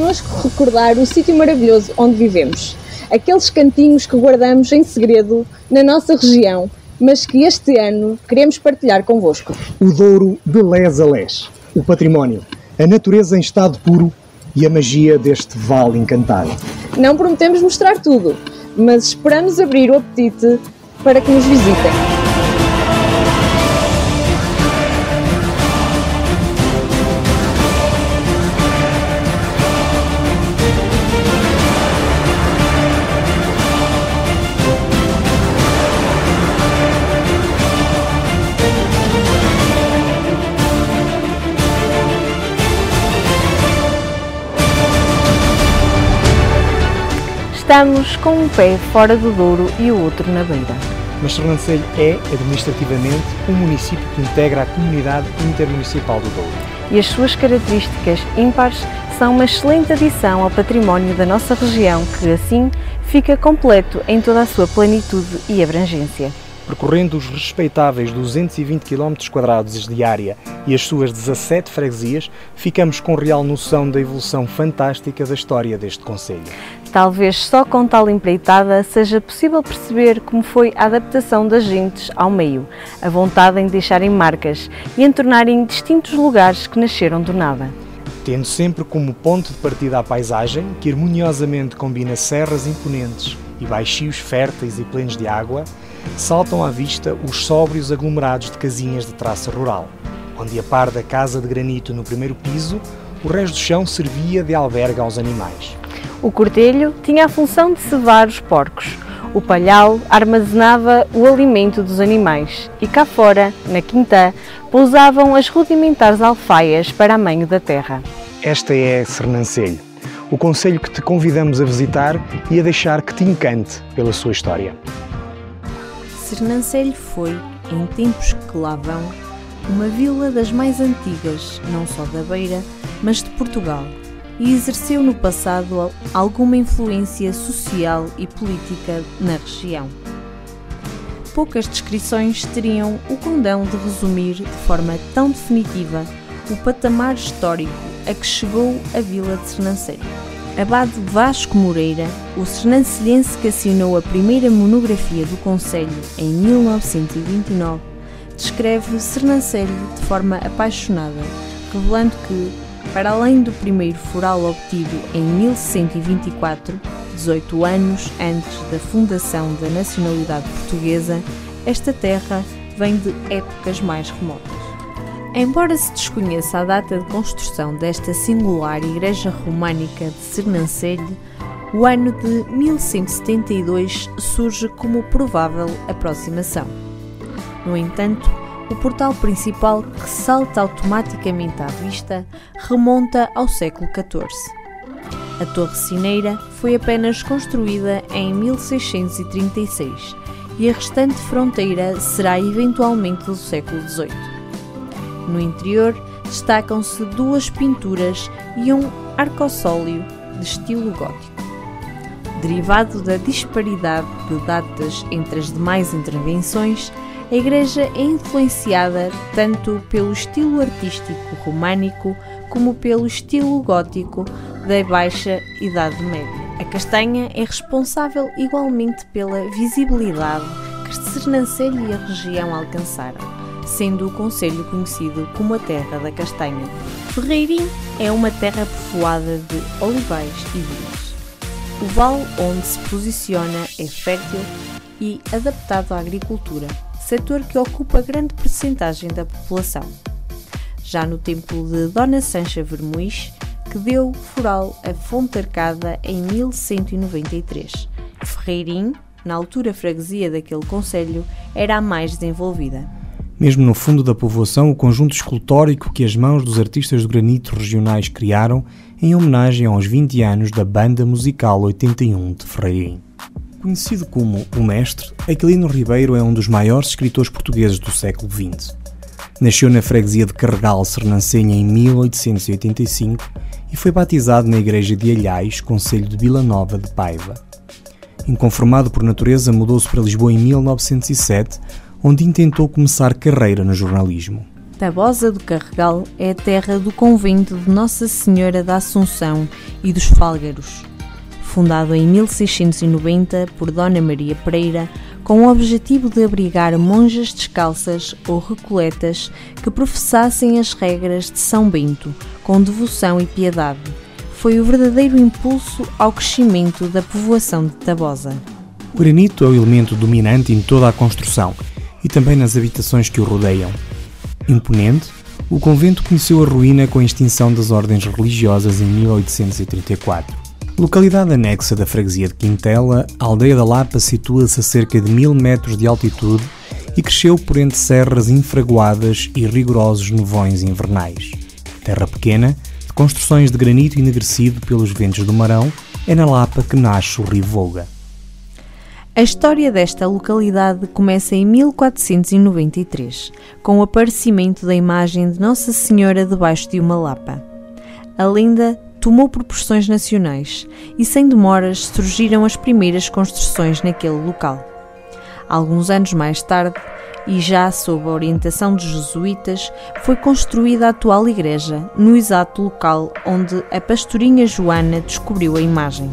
connosco recordar o sítio maravilhoso onde vivemos. Aqueles cantinhos que guardamos em segredo na nossa região, mas que este ano queremos partilhar convosco. O Douro de les a les, o património, a natureza em estado puro e a magia deste vale encantado. Não prometemos mostrar tudo, mas esperamos abrir o apetite para que nos visitem. Estamos com um pé fora do Douro e o outro na beira. Mas Sernancelho é, administrativamente, um município que integra a comunidade intermunicipal do Douro. E as suas características ímpares são uma excelente adição ao património da nossa região, que assim fica completo em toda a sua plenitude e abrangência. Percorrendo os respeitáveis 220 km de área e as suas 17 freguesias, ficamos com real noção da evolução fantástica da história deste Conselho. Talvez só com tal empreitada seja possível perceber como foi a adaptação das gentes ao meio, a vontade em deixarem marcas e em tornarem distintos lugares que nasceram do nada. Tendo sempre como ponto de partida a paisagem, que harmoniosamente combina serras imponentes e baixios férteis e plenos de água, saltam à vista os sóbrios aglomerados de casinhas de traça rural, onde a par da casa de granito no primeiro piso, o resto do chão servia de albergue aos animais. O cortelho tinha a função de cevar os porcos, o palhau armazenava o alimento dos animais e cá fora, na quinta, pousavam as rudimentares alfaias para amanho da terra. Esta é Sernancelho, o conselho que te convidamos a visitar e a deixar que te encante pela sua história. Sernancelho foi, em tempos que lá vão, uma vila das mais antigas, não só da Beira, mas de Portugal, e exerceu no passado alguma influência social e política na região. Poucas descrições teriam o condão de resumir de forma tão definitiva o patamar histórico a que chegou a vila de Sernancelho. Abade Vasco Moreira, o sernancelhense que assinou a primeira monografia do Conselho em 1929, descreve Sernancelho de forma apaixonada, revelando que, para além do primeiro foral obtido em 1124, 18 anos antes da fundação da nacionalidade portuguesa, esta terra vem de épocas mais remotas. Embora se desconheça a data de construção desta singular igreja românica de Sernancelho, o ano de 1172 surge como provável aproximação. No entanto, o portal principal que salta automaticamente à vista remonta ao século XIV. A Torre Cineira foi apenas construída em 1636 e a restante fronteira será eventualmente do século XVIII. No interior destacam-se duas pinturas e um arcossóleo de estilo gótico. Derivado da disparidade de datas entre as demais intervenções, a igreja é influenciada tanto pelo estilo artístico românico como pelo estilo gótico da Baixa Idade Média. A castanha é responsável igualmente pela visibilidade que Sernancelho e a região alcançaram sendo o Conselho conhecido como a Terra da Castanha. Ferreirim é uma terra povoada de olivais e vinhos. O vale onde se posiciona é fértil e adaptado à agricultura, setor que ocupa grande percentagem da população. Já no tempo de Dona Sancha Vermuís, que deu foral a Fonte Arcada em 1193. Ferreirim, na altura freguesia daquele conselho, era a mais desenvolvida. Mesmo no fundo da povoação, o conjunto escultórico que as mãos dos artistas do granito regionais criaram em homenagem aos 20 anos da Banda Musical 81 de Ferreirim. Conhecido como o Mestre, Aquilino Ribeiro é um dos maiores escritores portugueses do século XX. Nasceu na freguesia de Carregal, Sernancenha, em 1885 e foi batizado na igreja de Alhais, concelho de Vila Nova de Paiva. Inconformado por natureza, mudou-se para Lisboa em 1907, onde intentou começar carreira no jornalismo. Tabosa do Carregal é a terra do convento de Nossa Senhora da Assunção e dos Fálgaros. Fundado em 1690 por Dona Maria Pereira, com o objetivo de abrigar monjas descalças ou recoletas que professassem as regras de São Bento com devoção e piedade. Foi o verdadeiro impulso ao crescimento da povoação de Tabosa. O granito é o elemento dominante em toda a construção e também nas habitações que o rodeiam. Imponente, o convento conheceu a ruína com a extinção das ordens religiosas em 1834. Localidade anexa da freguesia de Quintela, a aldeia da Lapa situa-se a cerca de mil metros de altitude e cresceu por entre serras infraguadas e rigorosos nevões invernais. Terra pequena, de construções de granito enegrecido pelos ventos do Marão, é na Lapa que nasce o rio Volga. A história desta localidade começa em 1493, com o aparecimento da imagem de Nossa Senhora debaixo de uma lapa. A lenda tomou proporções nacionais e, sem demoras, surgiram as primeiras construções naquele local. Alguns anos mais tarde, e já sob a orientação dos jesuítas, foi construída a atual igreja, no exato local onde a pastorinha Joana descobriu a imagem.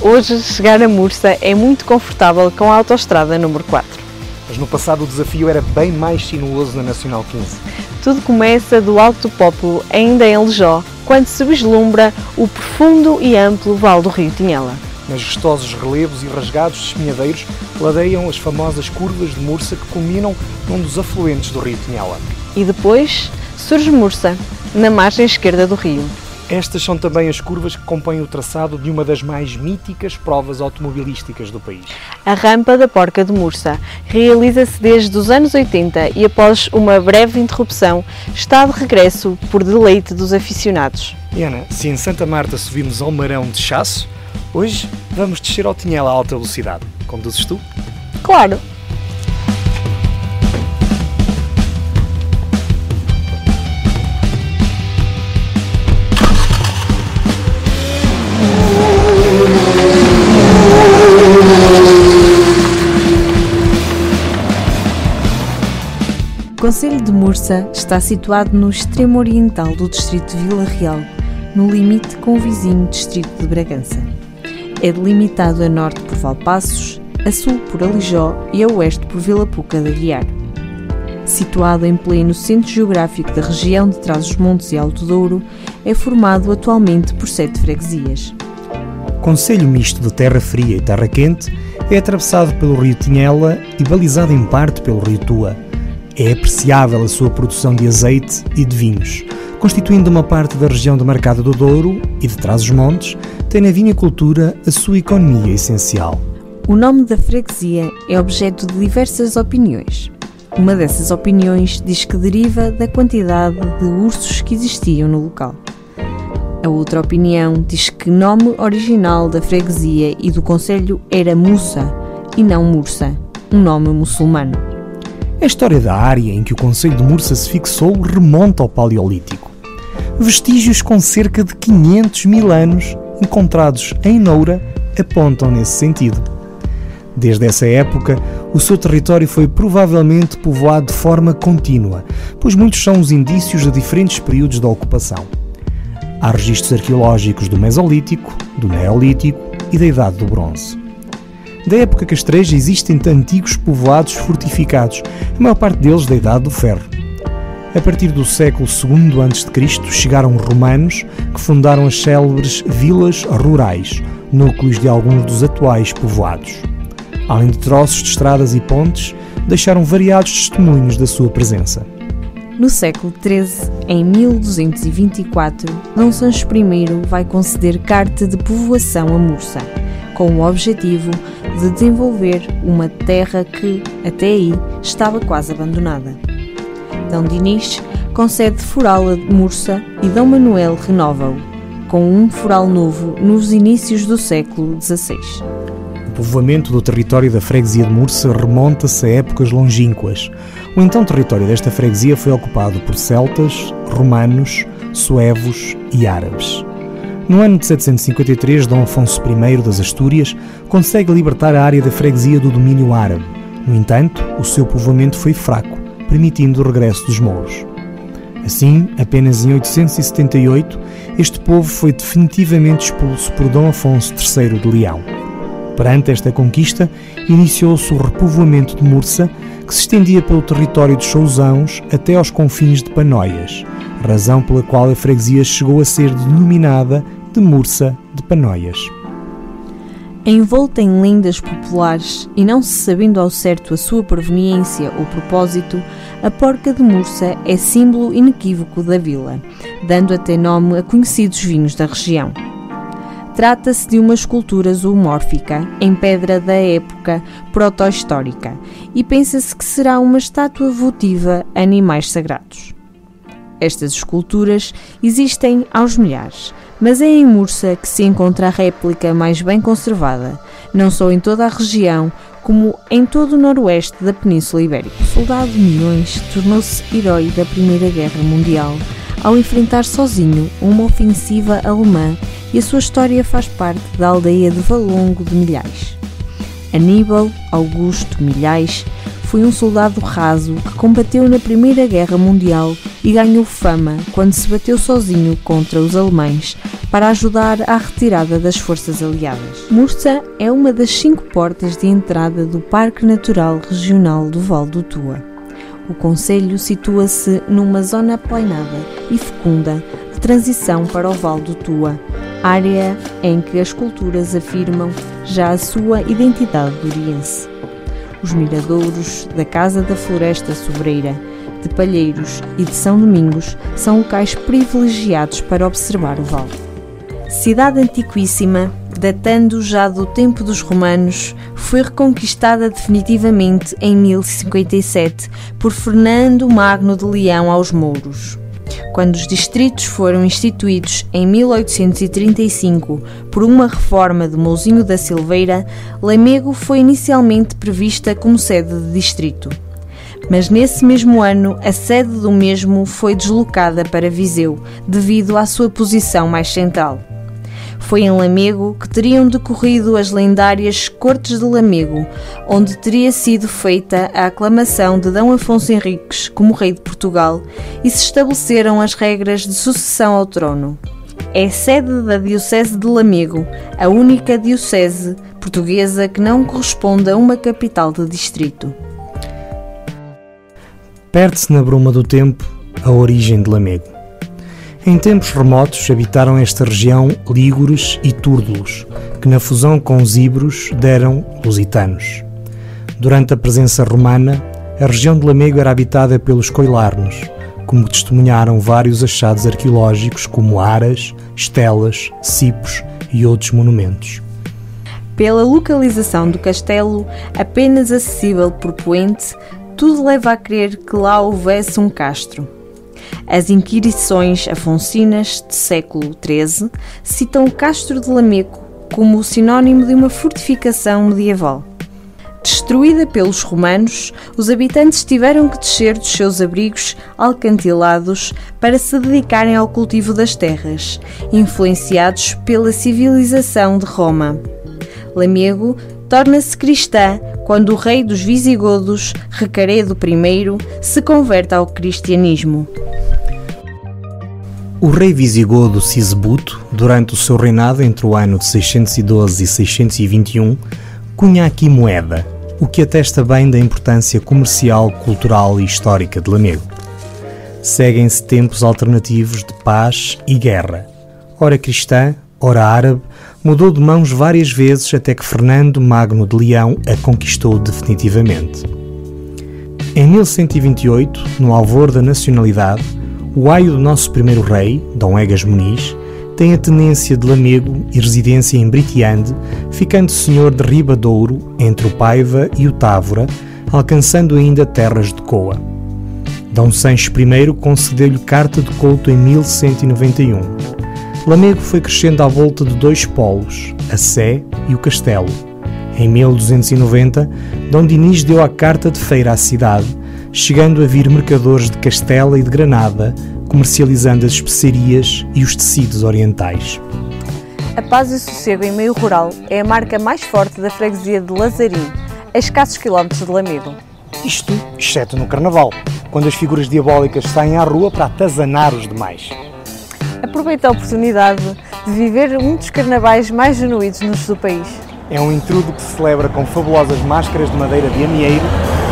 Hoje, chegar a Mursa é muito confortável com a autoestrada número 4. Mas no passado o desafio era bem mais sinuoso na Nacional 15. Tudo começa do Alto do Pópulo, ainda em Lejó, quando se vislumbra o profundo e amplo Val do Rio Tinhela. Majestosos relevos e rasgados espinhadeiros ladeiam as famosas curvas de Mursa que culminam num dos afluentes do Rio Tinhela. E depois surge Mursa, na margem esquerda do rio. Estas são também as curvas que compõem o traçado de uma das mais míticas provas automobilísticas do país. A rampa da Porca de Mursa realiza-se desde os anos 80 e após uma breve interrupção está de regresso por deleite dos aficionados. Ana, se em Santa Marta subimos ao Marão de Chasso, hoje vamos descer ao Tinhela a alta velocidade. Conduzes tu? Claro! Conselho de Mursa está situado no extremo oriental do distrito de Vila Real, no limite com o vizinho distrito de Bragança. É delimitado a norte por Valpassos, a sul por Alijó e a oeste por Vila Puca de Aguiar. Situado em pleno centro geográfico da região de Trás-os-Montes e Alto Douro, é formado atualmente por sete freguesias. Conselho Misto de Terra Fria e Terra Quente é atravessado pelo rio Tinhela e balizado em parte pelo rio Tua. É apreciável a sua produção de azeite e de vinhos, constituindo uma parte da região de Marcada do Douro e de Trás-os-Montes, tem na vinicultura a sua economia essencial. O nome da freguesia é objeto de diversas opiniões. Uma dessas opiniões diz que deriva da quantidade de ursos que existiam no local. A outra opinião diz que o nome original da freguesia e do concelho era Mussa e não Mursa, um nome muçulmano. A história da área em que o Conselho de Mursa se fixou remonta ao Paleolítico. Vestígios com cerca de 500 mil anos encontrados em Noura apontam nesse sentido. Desde essa época, o seu território foi provavelmente povoado de forma contínua, pois muitos são os indícios de diferentes períodos da ocupação. Há registros arqueológicos do Mesolítico, do Neolítico e da Idade do Bronze. Da época castreja existem antigos povoados fortificados, a maior parte deles da Idade do Ferro. A partir do século II a.C. chegaram romanos que fundaram as célebres vilas rurais, núcleos de alguns dos atuais povoados. Além de troços de estradas e pontes, deixaram variados testemunhos da sua presença. No século XIII, em 1224, Dom Sancho I vai conceder carta de povoação a Mursa, com o objetivo de desenvolver uma terra que, até aí, estava quase abandonada. D. Dinis concede foral a Mursa e D. Manuel renova-o, com um foral novo nos inícios do século XVI. O povoamento do território da freguesia de Mursa remonta-se a épocas longínquas. O então território desta freguesia foi ocupado por celtas, romanos, suevos e árabes. No ano de 753, Dom Afonso I das Astúrias consegue libertar a área da freguesia do domínio árabe. No entanto, o seu povoamento foi fraco, permitindo o regresso dos mouros. Assim, apenas em 878, este povo foi definitivamente expulso por Dom Afonso III de Leão. Perante esta conquista, iniciou-se o repovoamento de Mursa, que se estendia pelo território de Chousãos até aos confins de Panóias, razão pela qual a freguesia chegou a ser denominada de Mursa de Panóias. Envolta em lendas populares e não se sabendo ao certo a sua proveniência ou propósito, a porca de Mursa é símbolo inequívoco da vila, dando até nome a conhecidos vinhos da região. Trata-se de uma escultura zoomórfica em pedra da época proto-histórica e pensa-se que será uma estátua votiva a animais sagrados. Estas esculturas existem aos milhares, mas é em Mursa que se encontra a réplica mais bem conservada, não só em toda a região, como em todo o noroeste da Península Ibérica. O soldado Milhões tornou-se herói da Primeira Guerra Mundial ao enfrentar sozinho uma ofensiva alemã e a sua história faz parte da aldeia de Valongo de Milhais. Aníbal Augusto Milhais foi um soldado raso que combateu na Primeira Guerra Mundial e ganhou fama quando se bateu sozinho contra os alemães para ajudar à retirada das forças aliadas. Mursa é uma das cinco portas de entrada do Parque Natural Regional do Val do Tua. O Conselho situa-se numa zona aplanada e fecunda de transição para o Val do Tua, área em que as culturas afirmam já a sua identidade duriense. Os miradouros da Casa da Floresta Sobreira, de Palheiros e de São Domingos são locais privilegiados para observar o vale. Cidade antiquíssima, datando já do tempo dos romanos, foi reconquistada definitivamente em 1057 por Fernando Magno de Leão aos mouros. Quando os distritos foram instituídos em 1835 por uma reforma de Mouzinho da Silveira, Lamego foi inicialmente prevista como sede de distrito. Mas nesse mesmo ano, a sede do mesmo foi deslocada para Viseu, devido à sua posição mais central. Foi em Lamego que teriam decorrido as lendárias Cortes de Lamego, onde teria sido feita a aclamação de D. Afonso Henriques como rei de Portugal e se estabeleceram as regras de sucessão ao trono. É sede da Diocese de Lamego, a única diocese portuguesa que não corresponde a uma capital de distrito. Perde-se na bruma do tempo a origem de Lamego. Em tempos remotos habitaram esta região lígures e túrdulos, que na fusão com os íberos deram lusitanos. Durante a presença romana, a região de Lamego era habitada pelos coilarnos, como testemunharam vários achados arqueológicos como aras, estelas, cipos e outros monumentos. Pela localização do castelo, apenas acessível por poente, tudo leva a crer que lá houvesse um castro. As inquirições afoncinas de século XIII citam o Castro de Lameco como sinónimo de uma fortificação medieval. Destruída pelos romanos, os habitantes tiveram que descer dos seus abrigos alcantilados para se dedicarem ao cultivo das terras, influenciados pela civilização de Roma. Lamego torna-se cristã quando o rei dos Visigodos, Recaredo I, se converte ao cristianismo. O rei visigodo Sisbuto, durante o seu reinado entre o ano de 612 e 621, cunha aqui moeda, o que atesta bem da importância comercial, cultural e histórica de Lamego. Seguem-se tempos alternativos de paz e guerra. Ora cristã, ora árabe, mudou de mãos várias vezes até que Fernando Magno de Leão a conquistou definitivamente. Em 1128, no alvor da nacionalidade, o aio do nosso primeiro rei, Dom Egas Muniz, tem a tenência de Lamego e residência em Britiande, ficando senhor de Ribadouro, entre o Paiva e o Távora, alcançando ainda terras de Coa. Dom Sancho I concedeu-lhe carta de couto em 1191. Lamego foi crescendo à volta de dois polos, a Sé e o Castelo. Em 1290, Dom Dinis deu a carta de feira à cidade, chegando a vir mercadores de Castela e de Granada, comercializando as especiarias e os tecidos orientais. A paz e o sossego em meio rural é a marca mais forte da freguesia de Lazarim, a escassos quilómetros de Lamego. Isto, exceto no Carnaval, quando as figuras diabólicas saem à rua para atazanar os demais. Aproveita a oportunidade de viver um dos carnavais mais genuínos nos do país. É um intrudo que se celebra com fabulosas máscaras de madeira de amieiro,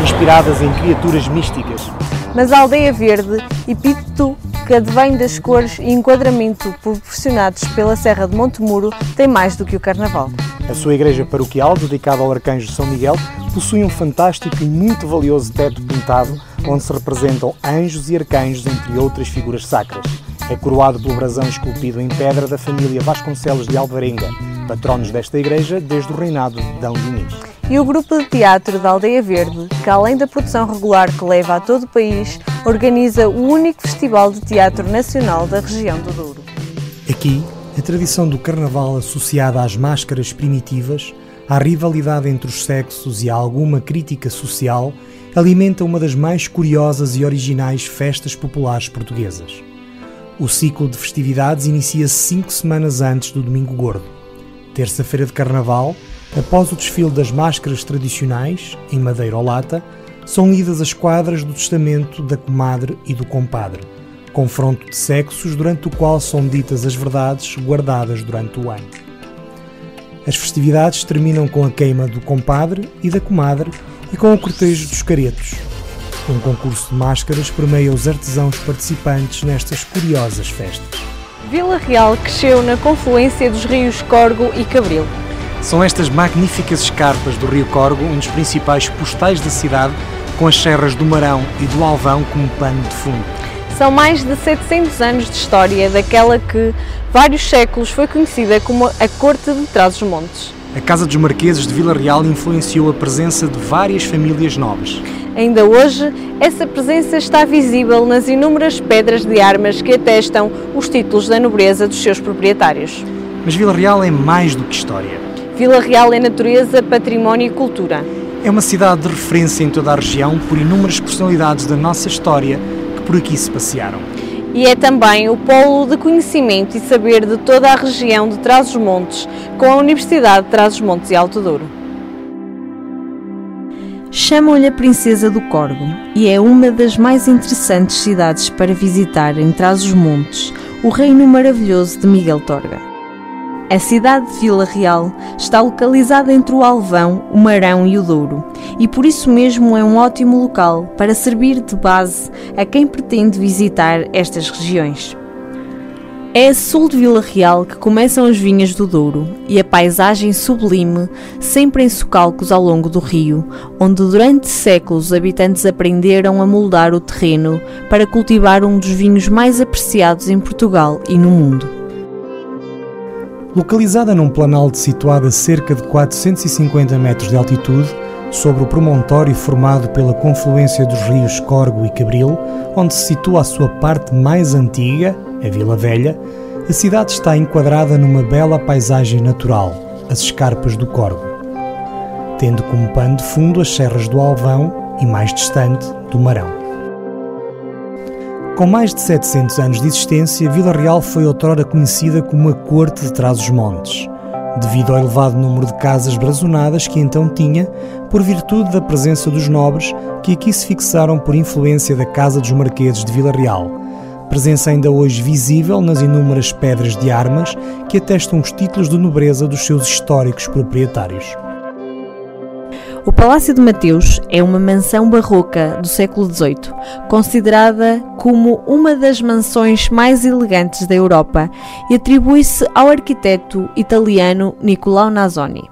inspiradas em criaturas místicas. Mas a Aldeia Verde, epíteto que advém das cores e enquadramento proporcionados pela Serra de Montemuro, tem mais do que o Carnaval. A sua igreja paroquial, dedicada ao Arcanjo São Miguel, possui um fantástico e muito valioso teto pintado, onde se representam anjos e arcanjos, entre outras figuras sacras. É coroado pelo brasão esculpido em pedra da família Vasconcelos de Alvarenga, patronos desta igreja desde o reinado de D. Diniz. E o grupo de teatro da Aldeia Verde, que além da produção regular que leva a todo o país, organiza o único festival de teatro nacional da região do Douro. Aqui, a tradição do carnaval associada às máscaras primitivas, à rivalidade entre os sexos e a alguma crítica social, alimenta uma das mais curiosas e originais festas populares portuguesas. O ciclo de festividades inicia-se cinco semanas antes do Domingo Gordo. Terça-feira de Carnaval, após o desfile das máscaras tradicionais, em madeira ou lata, são lidas as quadras do testamento da comadre e do compadre, confronto de sexos durante o qual são ditas as verdades guardadas durante o ano. As festividades terminam com a queima do compadre e da comadre e com o cortejo dos caretos, um concurso de máscaras permeia os artesãos participantes nestas curiosas festas. Vila Real cresceu na confluência dos rios Corgo e Cabril. São estas magníficas escarpas do rio Corgo um dos principais postais da cidade, com as serras do Marão e do Alvão como pano de fundo. São mais de 700 anos de história daquela que, vários séculos, foi conhecida como a Corte de Trás-os-Montes. A Casa dos Marqueses de Vila Real influenciou a presença de várias famílias nobres. Ainda hoje, essa presença está visível nas inúmeras pedras de armas que atestam os títulos da nobreza dos seus proprietários. Mas Vila Real é mais do que história. Vila Real é natureza, património e cultura. É uma cidade de referência em toda a região por inúmeras personalidades da nossa história que por aqui se passearam. E é também o polo de conhecimento e saber de toda a região de Trás-os-Montes, com a Universidade de Trás-os-Montes e Alto Douro. Chamam-lhe a Princesa do Corgo e é uma das mais interessantes cidades para visitar em Trás-os-Montes, o reino maravilhoso de Miguel Torga. A cidade de Vila Real está localizada entre o Alvão, o Marão e o Douro, e por isso mesmo é um ótimo local para servir de base a quem pretende visitar estas regiões. É a sul de Vila Real que começam as vinhas do Douro e a paisagem sublime, sempre em socalcos ao longo do rio, onde durante séculos os habitantes aprenderam a moldar o terreno para cultivar um dos vinhos mais apreciados em Portugal e no mundo. Localizada num planalto situado a cerca de 450 metros de altitude, sobre o promontório formado pela confluência dos rios Corgo e Cabril, onde se situa a sua parte mais antiga, a Vila Velha, a cidade está enquadrada numa bela paisagem natural, as escarpas do Corgo, tendo como pano de fundo as serras do Alvão e, mais distante, do Marão. Com mais de 700 anos de existência, Vila Real foi outrora conhecida como a Corte de Trás-os-Montes, devido ao elevado número de casas brazonadas que então tinha, por virtude da presença dos nobres que aqui se fixaram por influência da Casa dos Marqueses de Vila Real, presença ainda hoje visível nas inúmeras pedras de armas que atestam os títulos de nobreza dos seus históricos proprietários. O Palácio de Mateus é uma mansão barroca do século XVIII, considerada como uma das mansões mais elegantes da Europa e atribui-se ao arquiteto italiano Nicolau Nazoni.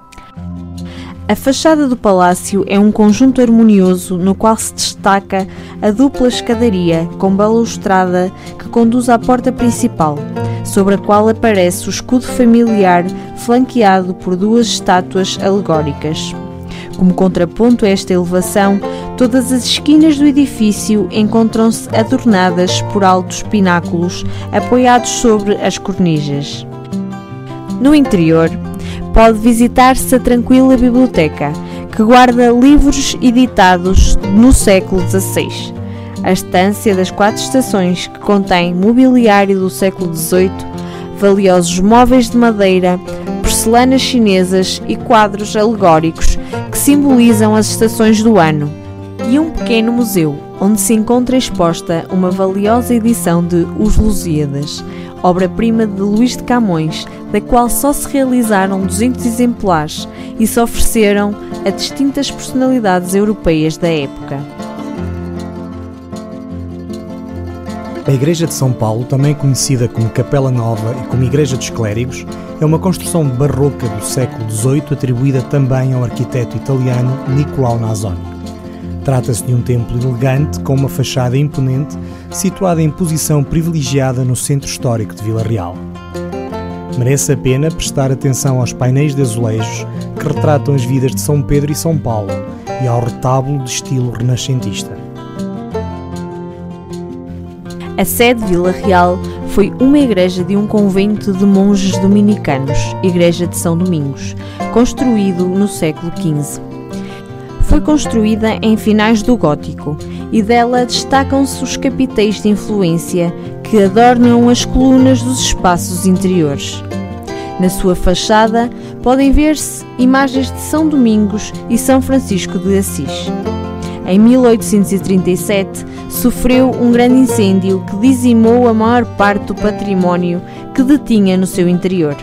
A fachada do palácio é um conjunto harmonioso no qual se destaca a dupla escadaria com balustrada que conduz à porta principal, sobre a qual aparece o escudo familiar flanqueado por duas estátuas alegóricas. Como contraponto a esta elevação, todas as esquinas do edifício encontram-se adornadas por altos pináculos apoiados sobre as cornijas. No interior, pode visitar-se a tranquila biblioteca, que guarda livros editados no século XVI. A estância das quatro estações, que contém mobiliário do século XVIII, valiosos móveis de madeira, porcelanas chinesas e quadros alegóricos que simbolizam as estações do ano. e um pequeno museu, onde se encontra exposta uma valiosa edição de Os Lusíadas, obra-prima de Luís de Camões, da qual só se realizaram 200 exemplares e se ofereceram a distintas personalidades europeias da época. A Igreja de São Paulo, também conhecida como Capela Nova e como Igreja dos Clérigos, é uma construção barroca do século XVIII atribuída também ao arquiteto italiano Nicolau Nasoni. Trata-se de um templo elegante com uma fachada imponente, situada em posição privilegiada no centro histórico de Vila Real. Merece a pena prestar atenção aos painéis de azulejos que retratam as vidas de São Pedro e São Paulo e ao retábulo de estilo renascentista. A sede de Vila Real foi uma igreja de um convento de monges dominicanos, Igreja de São Domingos, construído no século XV foi construída em finais do gótico e dela destacam-se os capitéis de influência que adornam as colunas dos espaços interiores. Na sua fachada podem ver-se imagens de São Domingos e São Francisco de Assis. Em 1837 sofreu um grande incêndio que dizimou a maior parte do património que detinha no seu interior.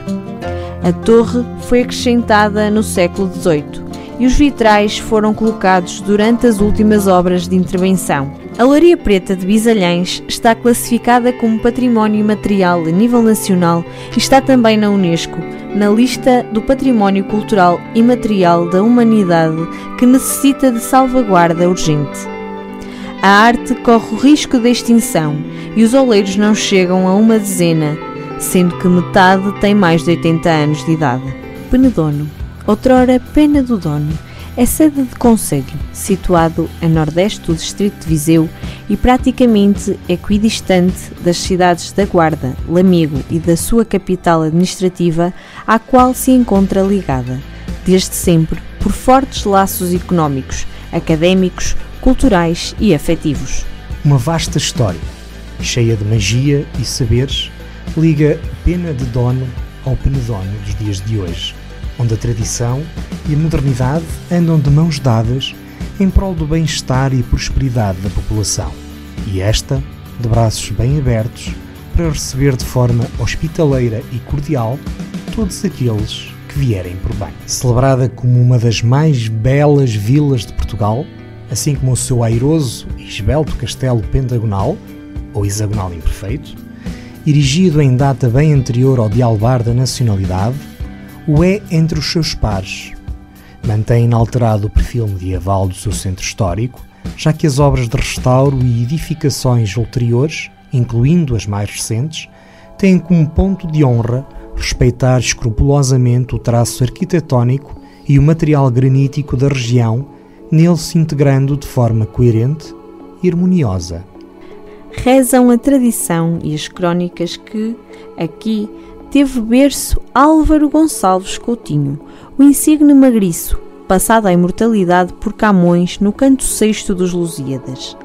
A torre foi acrescentada no século XVIII e os vitrais foram colocados durante as últimas obras de intervenção. A Laria Preta de Bisalhães está classificada como Património Material a nível nacional e está também na Unesco, na lista do Património Cultural e Material da Humanidade que necessita de salvaguarda urgente. A arte corre o risco de extinção e os oleiros não chegam a uma dezena, sendo que metade tem mais de 80 anos de idade. Penedono outrora Pena do Dono, é sede de conselho, situado a nordeste do distrito de Viseu e praticamente equidistante das cidades da Guarda, Lamego e da sua capital administrativa, à qual se encontra ligada, desde sempre, por fortes laços económicos, académicos, culturais e afetivos. Uma vasta história, cheia de magia e saberes, liga Pena de Dono ao Penedono dos dias de hoje onde a tradição e a modernidade andam de mãos dadas em prol do bem-estar e prosperidade da população. E esta, de braços bem abertos, para receber de forma hospitaleira e cordial todos aqueles que vierem por bem. Celebrada como uma das mais belas vilas de Portugal, assim como o seu airoso e esbelto castelo pentagonal, ou hexagonal imperfeito, erigido em data bem anterior ao dialbar da nacionalidade, o é entre os seus pares. Mantém inalterado o perfil medieval do seu centro histórico, já que as obras de restauro e edificações ulteriores, incluindo as mais recentes, têm como ponto de honra respeitar escrupulosamente o traço arquitetónico e o material granítico da região, nele se integrando de forma coerente e harmoniosa. Rezam a tradição e as crónicas que, aqui, teve berço Álvaro Gonçalves Coutinho, o insigne magriço, passado à imortalidade por Camões no canto sexto dos Lusíadas.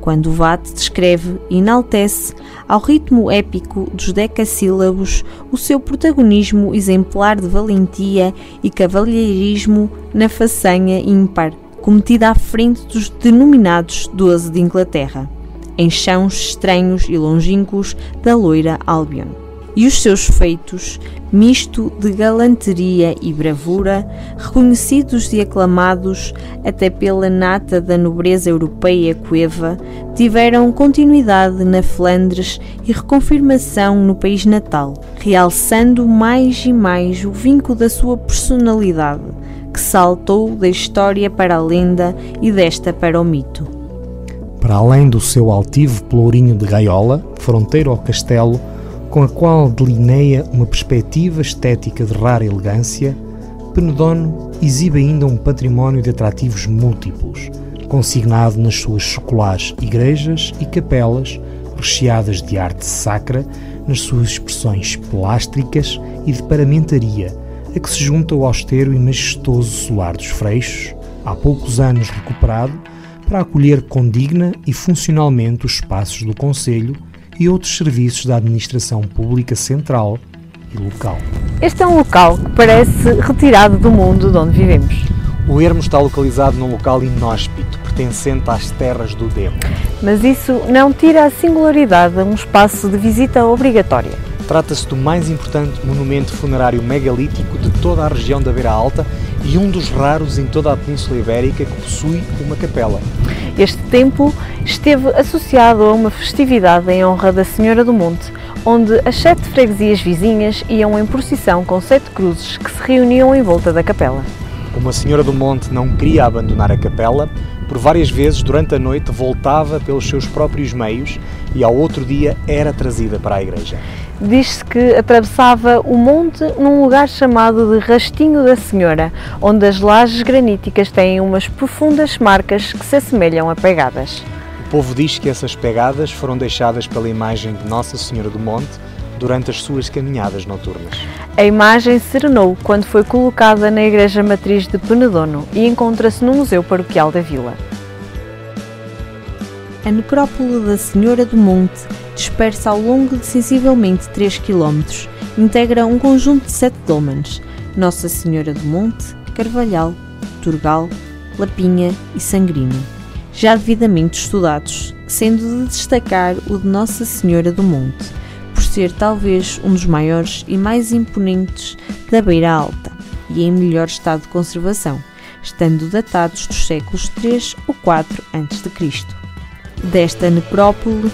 Quando Vate descreve e enaltece, ao ritmo épico dos decassílabos, o seu protagonismo exemplar de valentia e cavalheirismo na façanha ímpar, cometida à frente dos denominados Doze de Inglaterra, em chãos estranhos e longínquos da loira Albion e os seus feitos, misto de galanteria e bravura, reconhecidos e aclamados até pela nata da nobreza europeia coeva, tiveram continuidade na Flandres e reconfirmação no país natal, realçando mais e mais o vínculo da sua personalidade, que saltou da história para a lenda e desta para o mito. Para além do seu altivo pelourinho de gaiola, fronteiro ao castelo, com a qual delineia uma perspectiva estética de rara elegância, Penedono exibe ainda um património de atrativos múltiplos, consignado nas suas seculares igrejas e capelas, recheadas de arte sacra, nas suas expressões plásticas e de paramentaria, a que se junta o austero e majestoso solar dos Freixos, há poucos anos recuperado, para acolher condigna e funcionalmente os espaços do Conselho e outros serviços da administração pública central e local. Este é um local que parece retirado do mundo de onde vivemos. O ermo está localizado num local inóspito, pertencente às terras do Demo. Mas isso não tira a singularidade a um espaço de visita obrigatória. Trata-se do mais importante monumento funerário megalítico de toda a região da Beira Alta e um dos raros em toda a Península Ibérica que possui uma capela. Este templo esteve associado a uma festividade em honra da Senhora do Monte, onde as sete freguesias vizinhas iam em procissão com sete cruzes que se reuniam em volta da capela. Como a Senhora do Monte não queria abandonar a capela, por várias vezes durante a noite voltava pelos seus próprios meios e ao outro dia era trazida para a igreja. Diz-se que atravessava o monte num lugar chamado de Rastinho da Senhora, onde as lajes graníticas têm umas profundas marcas que se assemelham a pegadas. O povo diz que essas pegadas foram deixadas pela imagem de Nossa Senhora do Monte durante as suas caminhadas noturnas. A imagem serenou quando foi colocada na Igreja Matriz de Penedono e encontra-se no Museu Paroquial da Vila. A necrópole da Senhora do Monte, dispersa ao longo de sensivelmente 3 km, integra um conjunto de sete dólmenes: Nossa Senhora do Monte, Carvalhal, Turgal, Lapinha e Sangrino, já devidamente estudados, sendo de destacar o de Nossa Senhora do Monte, por ser talvez um dos maiores e mais imponentes da Beira Alta e em melhor estado de conservação, estando datados dos séculos 3 ou 4 a.C. Desta necrópole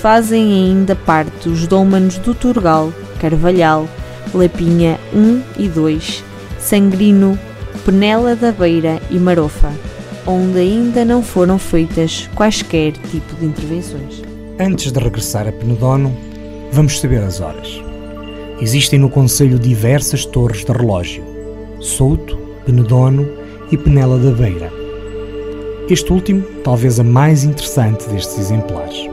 fazem ainda parte os dólmenos do Turgal, Carvalhal, Lapinha 1 e 2, Sangrino, Penela da Beira e Marofa, onde ainda não foram feitas quaisquer tipo de intervenções. Antes de regressar a Penedono, vamos saber as horas. Existem no Conselho diversas torres de relógio: Souto, Penedono e Penela da Beira. Este último, talvez a mais interessante destes exemplares.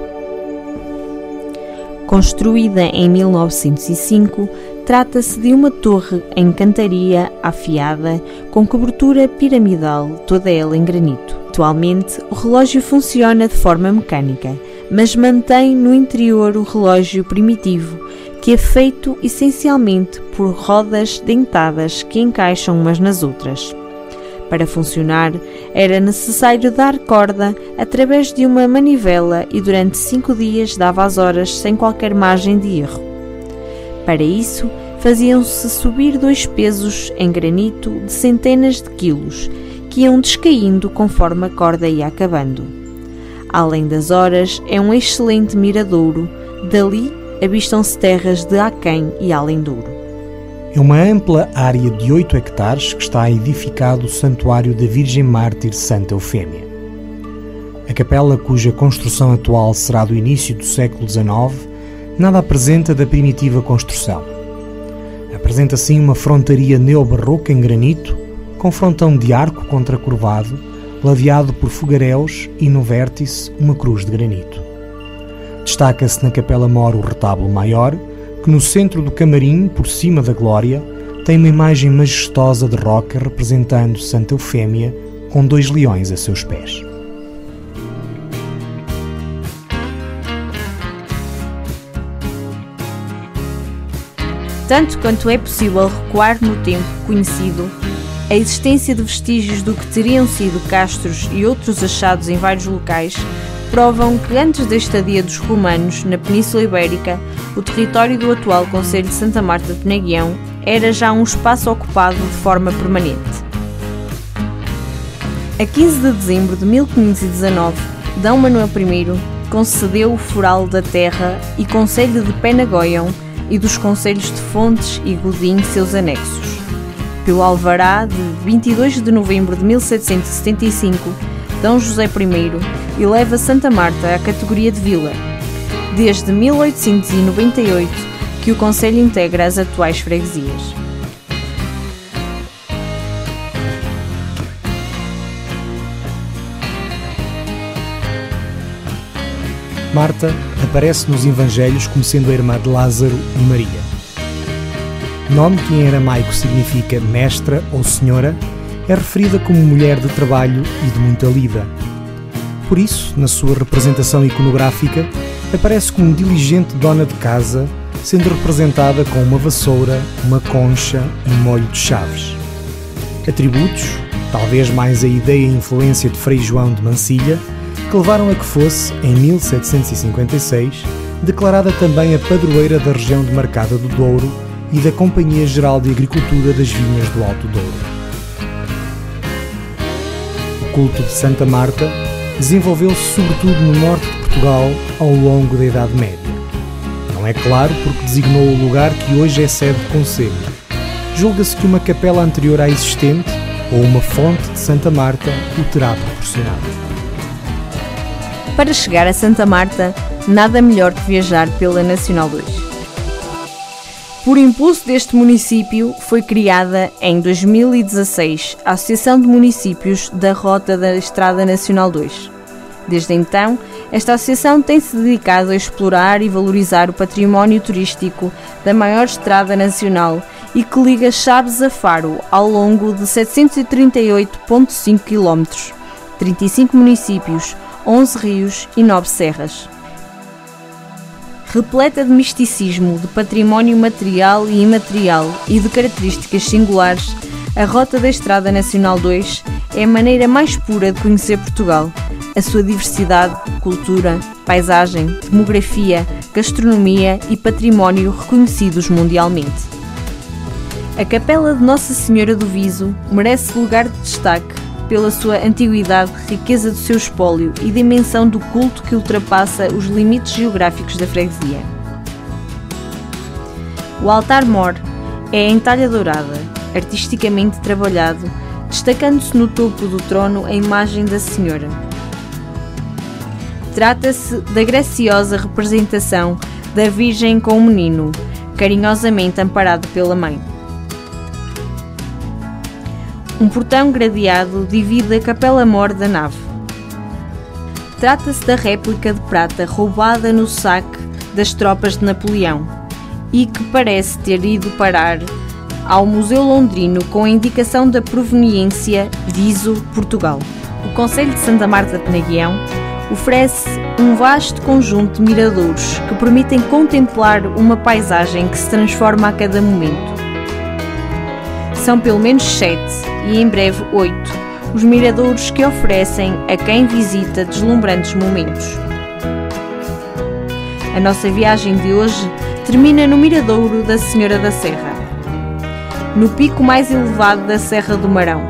Construída em 1905, trata-se de uma torre em cantaria afiada com cobertura piramidal, toda ela em granito. Atualmente, o relógio funciona de forma mecânica, mas mantém no interior o relógio primitivo, que é feito essencialmente por rodas dentadas que encaixam umas nas outras. Para funcionar, era necessário dar corda através de uma manivela e durante cinco dias dava as horas sem qualquer margem de erro. Para isso, faziam-se subir dois pesos em granito de centenas de quilos, que iam descaindo conforme a corda ia acabando. Além das horas, é um excelente miradouro, dali avistam-se terras de Aquém e Além Douro. É uma ampla área de 8 hectares que está edificado o Santuário da Virgem Mártir Santa Eufémia. A capela, cuja construção atual será do início do século XIX, nada apresenta da primitiva construção. Apresenta sim uma frontaria neobarroca em granito, com frontão de arco contracurvado, ladeado por fogaréus e no vértice uma cruz de granito. Destaca-se na capela mor o retábulo maior, que no centro do camarim, por cima da glória, tem uma imagem majestosa de roca representando Santa Eufémia com dois leões a seus pés. Tanto quanto é possível recuar no tempo conhecido, a existência de vestígios do que teriam sido castros e outros achados em vários locais provam que antes da estadia dos romanos na Península Ibérica, o território do atual Conselho de Santa Marta de Penaguião era já um espaço ocupado de forma permanente. A 15 de dezembro de 1519, D. Manuel I concedeu o Foral da Terra e Conselho de Penagoião e dos Conselhos de Fontes e Godim seus anexos. Pelo alvará de 22 de novembro de 1775, D. José I eleva Santa Marta à categoria de vila. Desde 1898 que o Conselho integra as atuais freguesias. Marta aparece nos Evangelhos como sendo a irmã de Lázaro e Maria. Nome que em aramaico significa mestra ou senhora, é referida como mulher de trabalho e de muita lida. Por isso, na sua representação iconográfica, aparece como diligente dona de casa, sendo representada com uma vassoura, uma concha e um molho de chaves. Atributos talvez mais a ideia e influência de Frei João de Mancilha, que levaram a que fosse, em 1756, declarada também a padroeira da região de Marcada do Douro e da Companhia Geral de Agricultura das Vinhas do Alto Douro. O culto de Santa Marta desenvolveu-se sobretudo no norte de Portugal ao longo da Idade Média. Não é claro porque designou o lugar que hoje é sede de conselho. Julga-se que uma capela anterior à existente ou uma fonte de Santa Marta o terá proporcionado. Para chegar a Santa Marta, nada melhor que viajar pela Nacional 2. Por impulso deste município, foi criada em 2016 a Associação de Municípios da Rota da Estrada Nacional 2. Desde então, esta associação tem-se dedicado a explorar e valorizar o património turístico da maior estrada nacional e que liga Chaves a Faro ao longo de 738,5 km, 35 municípios, 11 rios e 9 serras. Repleta de misticismo, de património material e imaterial e de características singulares, a Rota da Estrada Nacional 2 é a maneira mais pura de conhecer Portugal. A sua diversidade, cultura, paisagem, demografia, gastronomia e património reconhecidos mundialmente. A Capela de Nossa Senhora do Viso merece lugar de destaque pela sua antiguidade, riqueza do seu espólio e dimensão do culto que ultrapassa os limites geográficos da freguesia. O altar-mor é em talha dourada, artisticamente trabalhado, destacando-se no topo do trono a imagem da Senhora. Trata-se da graciosa representação da Virgem com o menino, carinhosamente amparado pela mãe. Um portão gradeado divide a capela-mor da nave. Trata-se da réplica de prata roubada no saque das tropas de Napoleão e que parece ter ido parar ao Museu Londrino com a indicação da proveniência Viso, Portugal. O Conselho de Santa Marta de Penaguião oferece um vasto conjunto de miradouros que permitem contemplar uma paisagem que se transforma a cada momento. São pelo menos sete e em breve oito, os miradouros que oferecem a quem visita deslumbrantes momentos. A nossa viagem de hoje termina no Miradouro da Senhora da Serra, no pico mais elevado da Serra do Marão,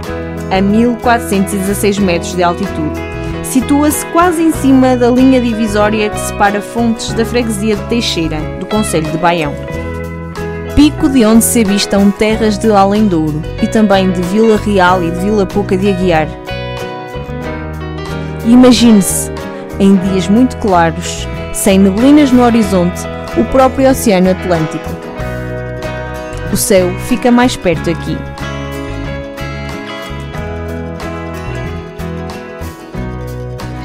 a 1416 metros de altitude. Situa-se quase em cima da linha divisória que separa Fontes da freguesia de Teixeira, do Conselho de Baião pico de onde se avistam terras de Além Douro e também de Vila Real e de Vila Pouca de Aguiar. Imagine-se, em dias muito claros, sem neblinas no horizonte, o próprio Oceano Atlântico. O céu fica mais perto aqui.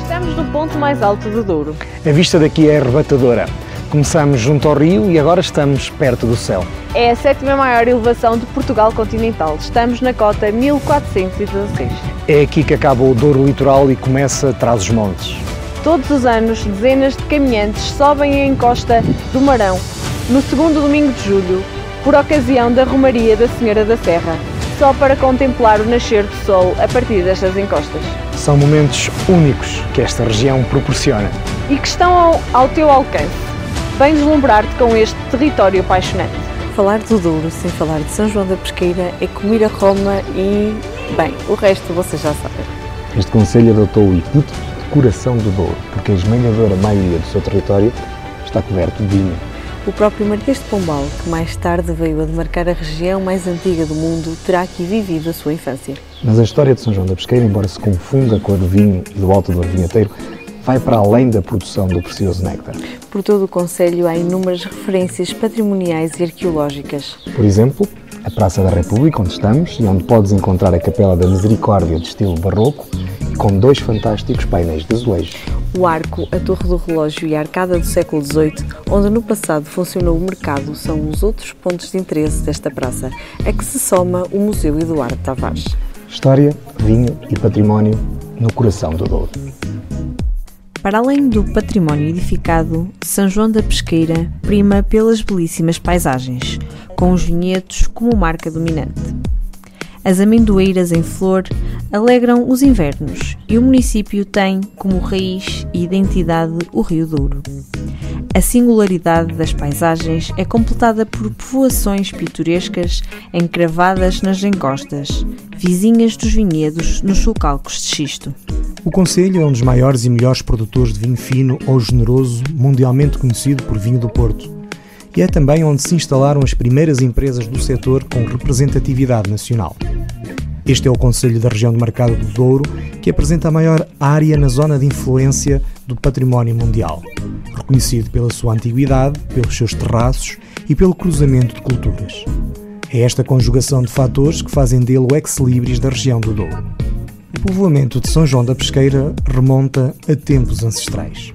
Estamos no ponto mais alto do Douro. A vista daqui é arrebatadora. Começamos junto ao rio e agora estamos perto do céu. É a sétima maior elevação de Portugal continental. Estamos na cota 1416. É aqui que acaba o Douro Litoral e começa Trás-os-Montes. Todos os anos, dezenas de caminhantes sobem a encosta do Marão, no segundo domingo de julho, por ocasião da Romaria da Senhora da Serra, só para contemplar o nascer do sol a partir destas encostas. São momentos únicos que esta região proporciona. E que estão ao, ao teu alcance. Vem deslumbrar-te com este território apaixonante. Falar do Douro sem falar de São João da Pesqueira é comer a Roma e, bem, o resto vocês já sabem. Este Conselho adotou o epíteto de coração do Douro, porque a esmagadora maioria do seu território está coberto de vinho. O próprio Marquês de Pombal, que mais tarde veio a demarcar a região mais antiga do mundo, terá aqui vivido a sua infância. Mas a história de São João da Pesqueira, embora se confunda com a do vinho do Alto do Vinheteiro, vai para além da produção do precioso néctar. Por todo o Conselho há inúmeras referências patrimoniais e arqueológicas. Por exemplo, a Praça da República, onde estamos, e onde podes encontrar a Capela da Misericórdia de estilo barroco, com dois fantásticos painéis de azulejo. O arco, a torre do relógio e a arcada do século XVIII, onde no passado funcionou o mercado, são os outros pontos de interesse desta praça, a que se soma o Museu Eduardo Tavares. História, vinho e património no coração do Douro. Para além do património edificado, São João da Pesqueira prima pelas belíssimas paisagens, com os vinhedos como marca dominante. As amendoeiras em flor, alegram os invernos e o município tem como raiz e identidade o Rio Douro. A singularidade das paisagens é completada por povoações pitorescas encravadas nas encostas, vizinhas dos vinhedos nos sulcalcos de xisto. O Conselho é um dos maiores e melhores produtores de vinho fino ou generoso, mundialmente conhecido por Vinho do Porto. E é também onde se instalaram as primeiras empresas do setor com representatividade nacional. Este é o Conselho da região do Mercado do Douro, que apresenta a maior área na zona de influência do património mundial, reconhecido pela sua antiguidade, pelos seus terraços e pelo cruzamento de culturas. É esta conjugação de fatores que fazem dele o ex-libris da região do Douro. O povoamento de São João da Pesqueira remonta a tempos ancestrais.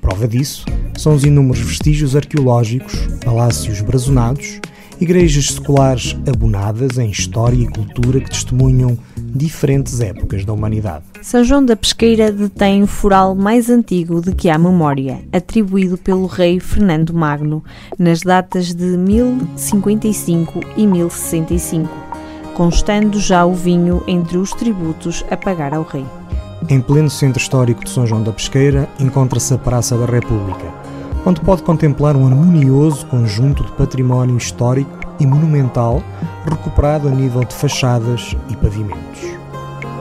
Prova disso são os inúmeros vestígios arqueológicos, palácios brazonados igrejas seculares abonadas em história e cultura que testemunham diferentes épocas da humanidade. São João da Pesqueira detém o foral mais antigo de que há memória, atribuído pelo rei Fernando Magno, nas datas de 1055 e 1065, constando já o vinho entre os tributos a pagar ao rei. Em pleno centro histórico de São João da Pesqueira encontra-se a Praça da República, onde pode contemplar um harmonioso conjunto de património histórico e monumental recuperado a nível de fachadas e pavimentos.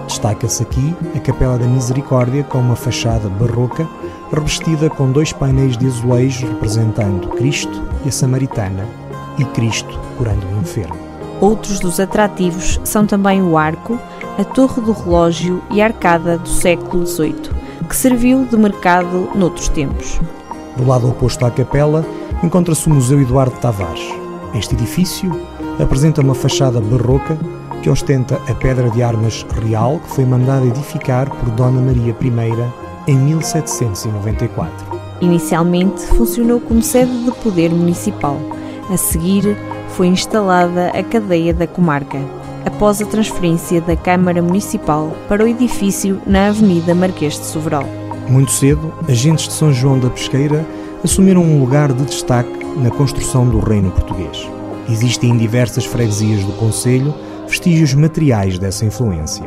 Destaca-se aqui a Capela da Misericórdia com uma fachada barroca revestida com dois painéis de azulejo representando Cristo e a Samaritana e Cristo curando o enfermo. Outros dos atrativos são também o arco, a torre do relógio e a arcada do século XVIII, que serviu de mercado noutros tempos. Do lado oposto à capela encontra-se o Museu Eduardo Tavares. Este edifício apresenta uma fachada barroca que ostenta a pedra de armas real que foi mandada edificar por Dona Maria I em 1794. Inicialmente funcionou como sede de poder municipal. A seguir foi instalada a cadeia da comarca, após a transferência da Câmara Municipal para o edifício na Avenida Marquês de Soveral. Muito cedo, agentes de São João da Pesqueira assumiram um lugar de destaque na construção do reino português. Existem em diversas freguesias do Conselho vestígios materiais dessa influência.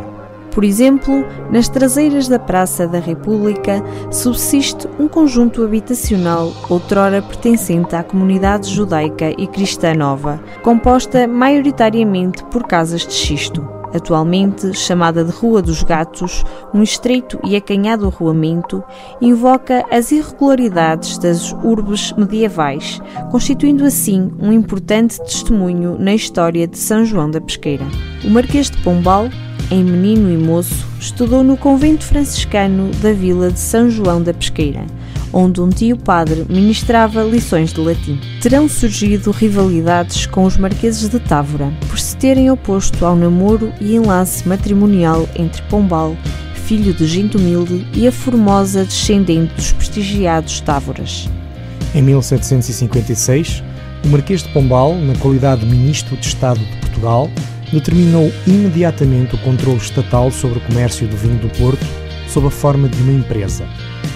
Por exemplo, nas traseiras da Praça da República subsiste um conjunto habitacional, outrora pertencente à comunidade judaica e cristã nova, composta maioritariamente por casas de xisto atualmente chamada de Rua dos Gatos, um estreito e acanhado arruamento, invoca as irregularidades das urbes medievais, constituindo assim um importante testemunho na história de São João da Pesqueira. O Marquês de Pombal, em menino e moço, estudou no convento franciscano da vila de São João da Pesqueira, onde um tio padre ministrava lições de latim. Terão surgido rivalidades com os marqueses de Távora, por se terem oposto ao namoro e enlace matrimonial entre Pombal, filho de gente humilde, e a formosa descendente dos prestigiados Távoras. Em 1756, o Marquês de Pombal, na qualidade de Ministro de Estado de Portugal, determinou imediatamente o controle estatal sobre o comércio do vinho do Porto sob a forma de uma empresa,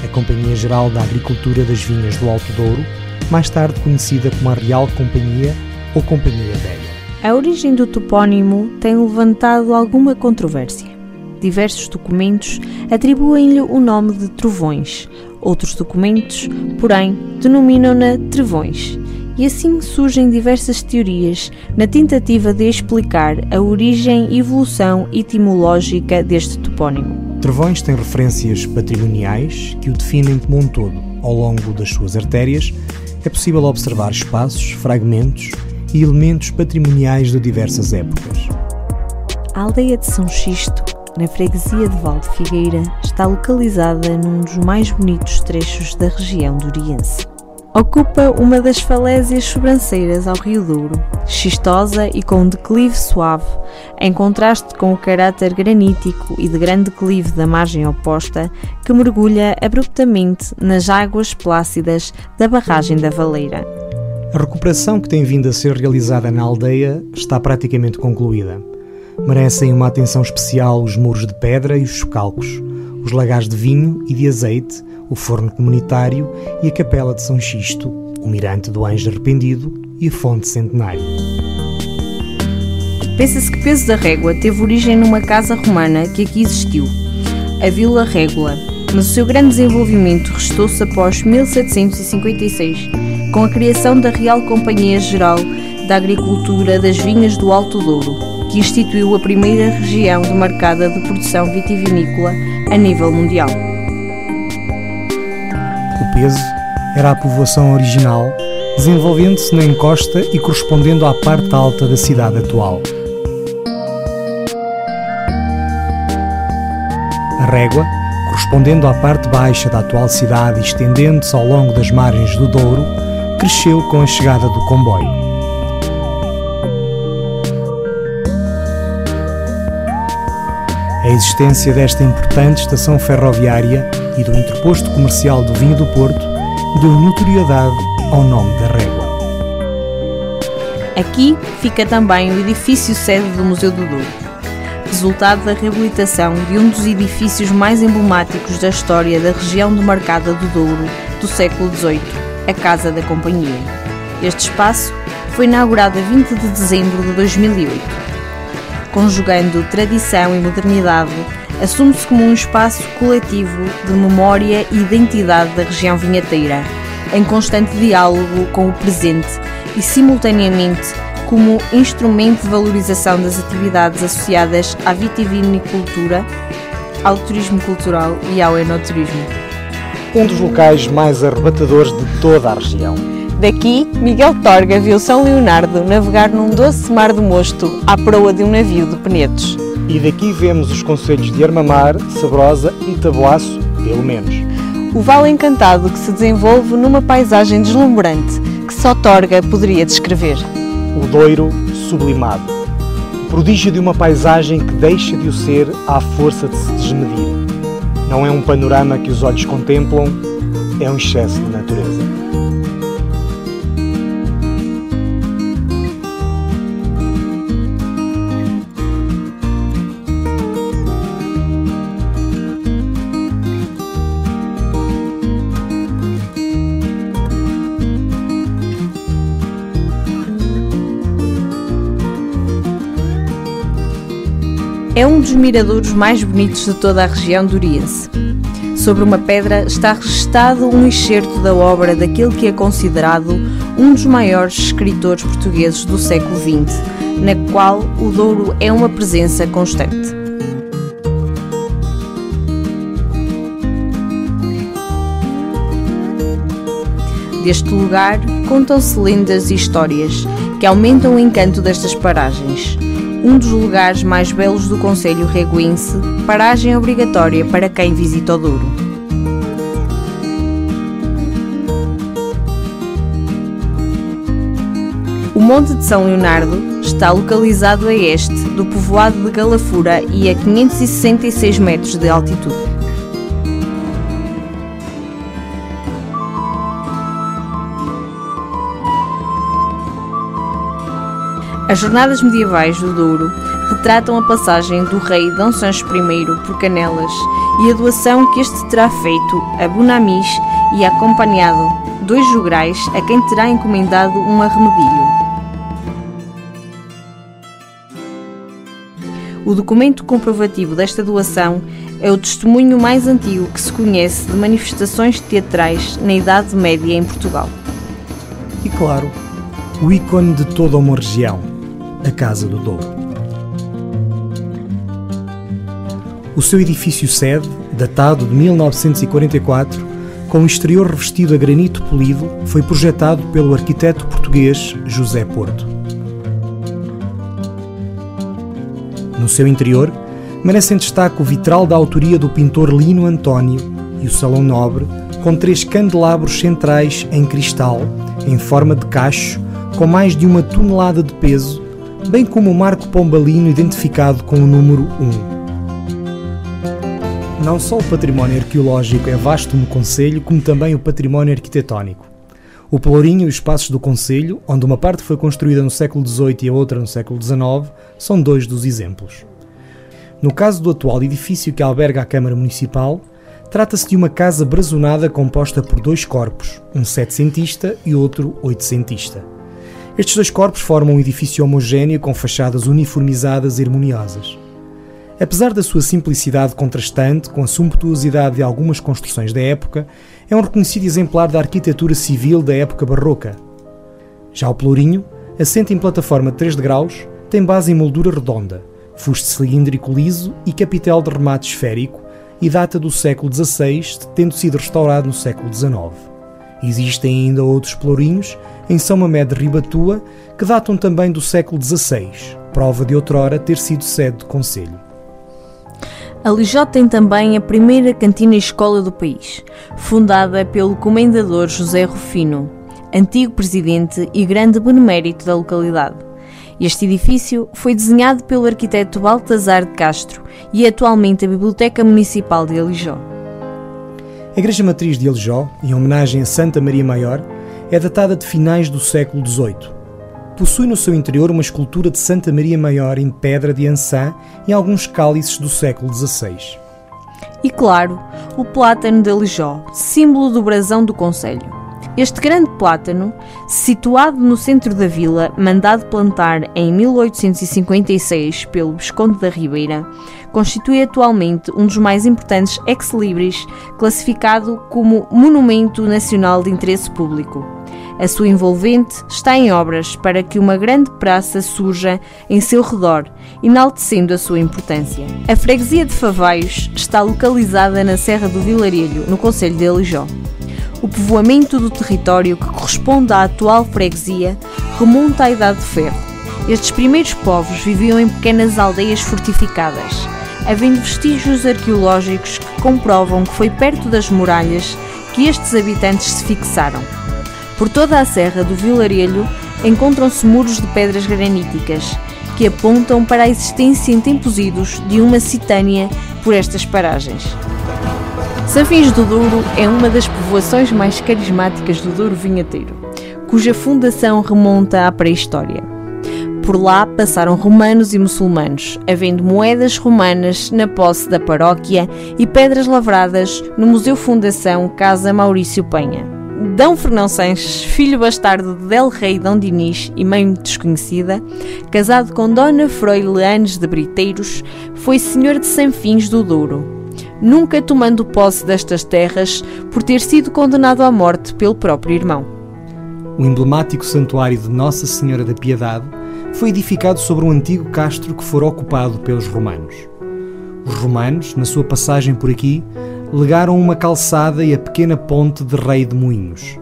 a Companhia Geral da Agricultura das Vinhas do Alto Douro, mais tarde conhecida como a Real Companhia ou Companhia Velha. A origem do topónimo tem levantado alguma controvérsia. Diversos documentos atribuem-lhe o nome de Trovões, outros documentos, porém, denominam-na Trevões. E assim surgem diversas teorias na tentativa de explicar a origem e evolução etimológica deste topónimo. Travões tem referências patrimoniais que o definem como um todo. Ao longo das suas artérias é possível observar espaços, fragmentos e elementos patrimoniais de diversas épocas. A aldeia de São Xisto, na freguesia de Valde Figueira, está localizada num dos mais bonitos trechos da região do Oriense. Ocupa uma das falésias sobranceiras ao Rio Douro, xistosa e com um declive suave, em contraste com o caráter granítico e de grande declive da margem oposta, que mergulha abruptamente nas águas plácidas da barragem da Valeira. A recuperação que tem vindo a ser realizada na aldeia está praticamente concluída. Merecem uma atenção especial os muros de pedra e os chocalcos, os lagares de vinho e de azeite, o forno comunitário e a capela de São Xisto, o mirante do Anjo Arrependido e a fonte centenário. Pensa-se que Peso da Régua teve origem numa casa romana que aqui existiu, a Vila Régula, mas o seu grande desenvolvimento restou-se após 1756, com a criação da Real Companhia Geral da Agricultura das Vinhas do Alto Douro, que instituiu a primeira região demarcada de produção vitivinícola a nível mundial. Peso era a povoação original, desenvolvendo-se na encosta e correspondendo à parte alta da cidade atual. A régua, correspondendo à parte baixa da atual cidade e estendendo-se ao longo das margens do Douro, cresceu com a chegada do comboio. A existência desta importante estação ferroviária e do interposto comercial do vinho do Porto deu notoriedade ao nome da régua. Aqui fica também o edifício sede do Museu do Douro resultado da reabilitação de um dos edifícios mais emblemáticos da história da região demarcada do Douro do século XVIII, a Casa da Companhia. Este espaço foi inaugurado a 20 de dezembro de 2008. Conjugando tradição e modernidade, assume-se como um espaço coletivo de memória e identidade da região vinheteira, em constante diálogo com o presente e, simultaneamente, como instrumento de valorização das atividades associadas à vitivinicultura, ao turismo cultural e ao enoturismo. Um dos locais mais arrebatadores de toda a região. Daqui, Miguel Torga viu São Leonardo navegar num doce mar de mosto à proa de um navio de penetos. E daqui vemos os concelhos de Armamar, Sabrosa e Taboaço, pelo menos. O vale encantado que se desenvolve numa paisagem deslumbrante que só Torga poderia descrever o Doiro sublimado, o prodígio de uma paisagem que deixa de o ser à força de se desmedir. Não é um panorama que os olhos contemplam, é um excesso de natureza. Um dos miradouros mais bonitos de toda a região do Oriense. Sobre uma pedra está registado um excerto da obra daquele que é considerado um dos maiores escritores portugueses do século XX, na qual o Douro é uma presença constante. Deste lugar contam-se lendas e histórias que aumentam o encanto destas paragens um dos lugares mais belos do Conselho Reguense, paragem obrigatória para quem visita o Douro. O Monte de São Leonardo está localizado a este do povoado de Galafura e a 566 metros de altitude. As jornadas medievais do Douro retratam a passagem do rei D. Sancho I por Canelas e a doação que este terá feito a Bonamis e acompanhado dois jograis a quem terá encomendado um arremedilho. O documento comprovativo desta doação é o testemunho mais antigo que se conhece de manifestações teatrais na Idade Média em Portugal. E claro, o ícone de toda uma região, a Casa do Douro. O seu edifício sede, datado de 1944, com o exterior revestido a granito polido, foi projetado pelo arquiteto português José Porto. No seu interior, merecem destaque o vitral da autoria do pintor Lino António e o Salão Nobre, com três candelabros centrais em cristal, em forma de cacho, com mais de uma tonelada de peso, bem como o marco pombalino identificado com o número 1. Não só o património arqueológico é vasto no Conselho, como também o património arquitetónico. O Pelourinho e os espaços do Conselho, onde uma parte foi construída no século XVIII e a outra no século XIX, são dois dos exemplos. No caso do atual edifício que alberga a Câmara Municipal, trata-se de uma casa brazonada composta por dois corpos, um setecentista e outro oitocentista. Estes dois corpos formam um edifício homogéneo com fachadas uniformizadas e harmoniosas. Apesar da sua simplicidade contrastante com a sumptuosidade de algumas construções da época, é um reconhecido exemplar da arquitetura civil da época barroca. Já o Pelourinho, assente em plataforma de 3 degraus, tem base em moldura redonda, fuste cilíndrico liso e capitel de remate esférico e data do século XVI, tendo sido restaurado no século XIX. Existem ainda outros pelourinhos em São Mamé de Ribatua que datam também do século XVI, prova de outrora ter sido sede de conselho. A Lijó tem também a primeira cantina escola do país, fundada pelo comendador José Rufino, antigo presidente e grande benemérito da localidade. Este edifício foi desenhado pelo arquiteto Baltazar de Castro e é atualmente a Biblioteca Municipal de Alijó. A Igreja Matriz de Alijó, em homenagem a Santa Maria Maior, é datada de finais do século XVIII. Possui no seu interior uma escultura de Santa Maria Maior em pedra de Ansã e alguns cálices do século XVI. E claro, o plátano de Alijó, símbolo do brasão do Conselho. Este grande plátano, situado no centro da vila, mandado plantar em 1856 pelo Visconde da Ribeira, constitui atualmente um dos mais importantes ex-libris, classificado como Monumento Nacional de Interesse Público. A sua envolvente está em obras para que uma grande praça surja em seu redor, enaltecendo a sua importância. A freguesia de Favaios está localizada na Serra do Vilarejo, no Conselho de Alijó. O povoamento do território, que corresponde à atual freguesia, remonta à Idade de Ferro. Estes primeiros povos viviam em pequenas aldeias fortificadas, havendo vestígios arqueológicos que comprovam que foi perto das muralhas que estes habitantes se fixaram. Por toda a serra do Vilarelho encontram-se muros de pedras graníticas, que apontam para a existência em tempos idos de uma citânia por estas paragens. Sanfins do Douro é uma das povoações mais carismáticas do Douro Vinheteiro, cuja fundação remonta à pré-história. Por lá passaram romanos e muçulmanos, havendo moedas romanas na posse da paróquia e pedras lavradas no Museu Fundação Casa Maurício Penha. D. Fernão Sanches, filho bastardo de Del Rei Dom Dinis e mãe desconhecida, casado com Dona Froi Leanes de Briteiros, foi senhor de Sanfins do Douro, nunca tomando posse destas terras por ter sido condenado à morte pelo próprio irmão. O emblemático santuário de Nossa Senhora da Piedade foi edificado sobre um antigo castro que fora ocupado pelos romanos. Os romanos, na sua passagem por aqui, legaram uma calçada e a pequena ponte de Rei de Moinhos.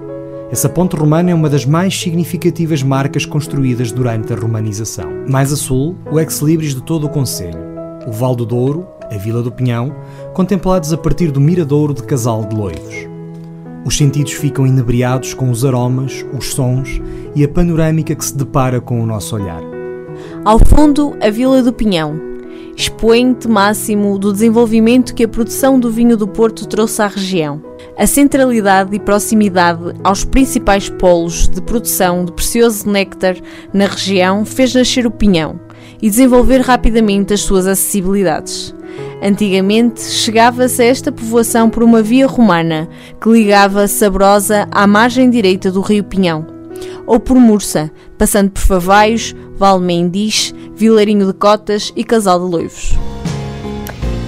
Essa ponte romana é uma das mais significativas marcas construídas durante a romanização. Mais a sul, o ex-libris de todo o Conselho, o Val do Douro, a Vila do Pinhão, contemplados a partir do miradouro de Casal de Loivos. Os sentidos ficam inebriados com os aromas, os sons e a panorâmica que se depara com o nosso olhar. Ao fundo, a Vila do Pinhão, expoente máximo do desenvolvimento que a produção do vinho do Porto trouxe à região. A centralidade e proximidade aos principais polos de produção de precioso néctar na região fez nascer o pinhão e desenvolver rapidamente as suas acessibilidades. Antigamente, chegava-se a esta povoação por uma via romana que ligava Sabrosa à margem direita do rio Pinhão, ou por Mursa, passando por Favaios, Valmendiz, Vilarinho de Cotas e Casal de Loivos.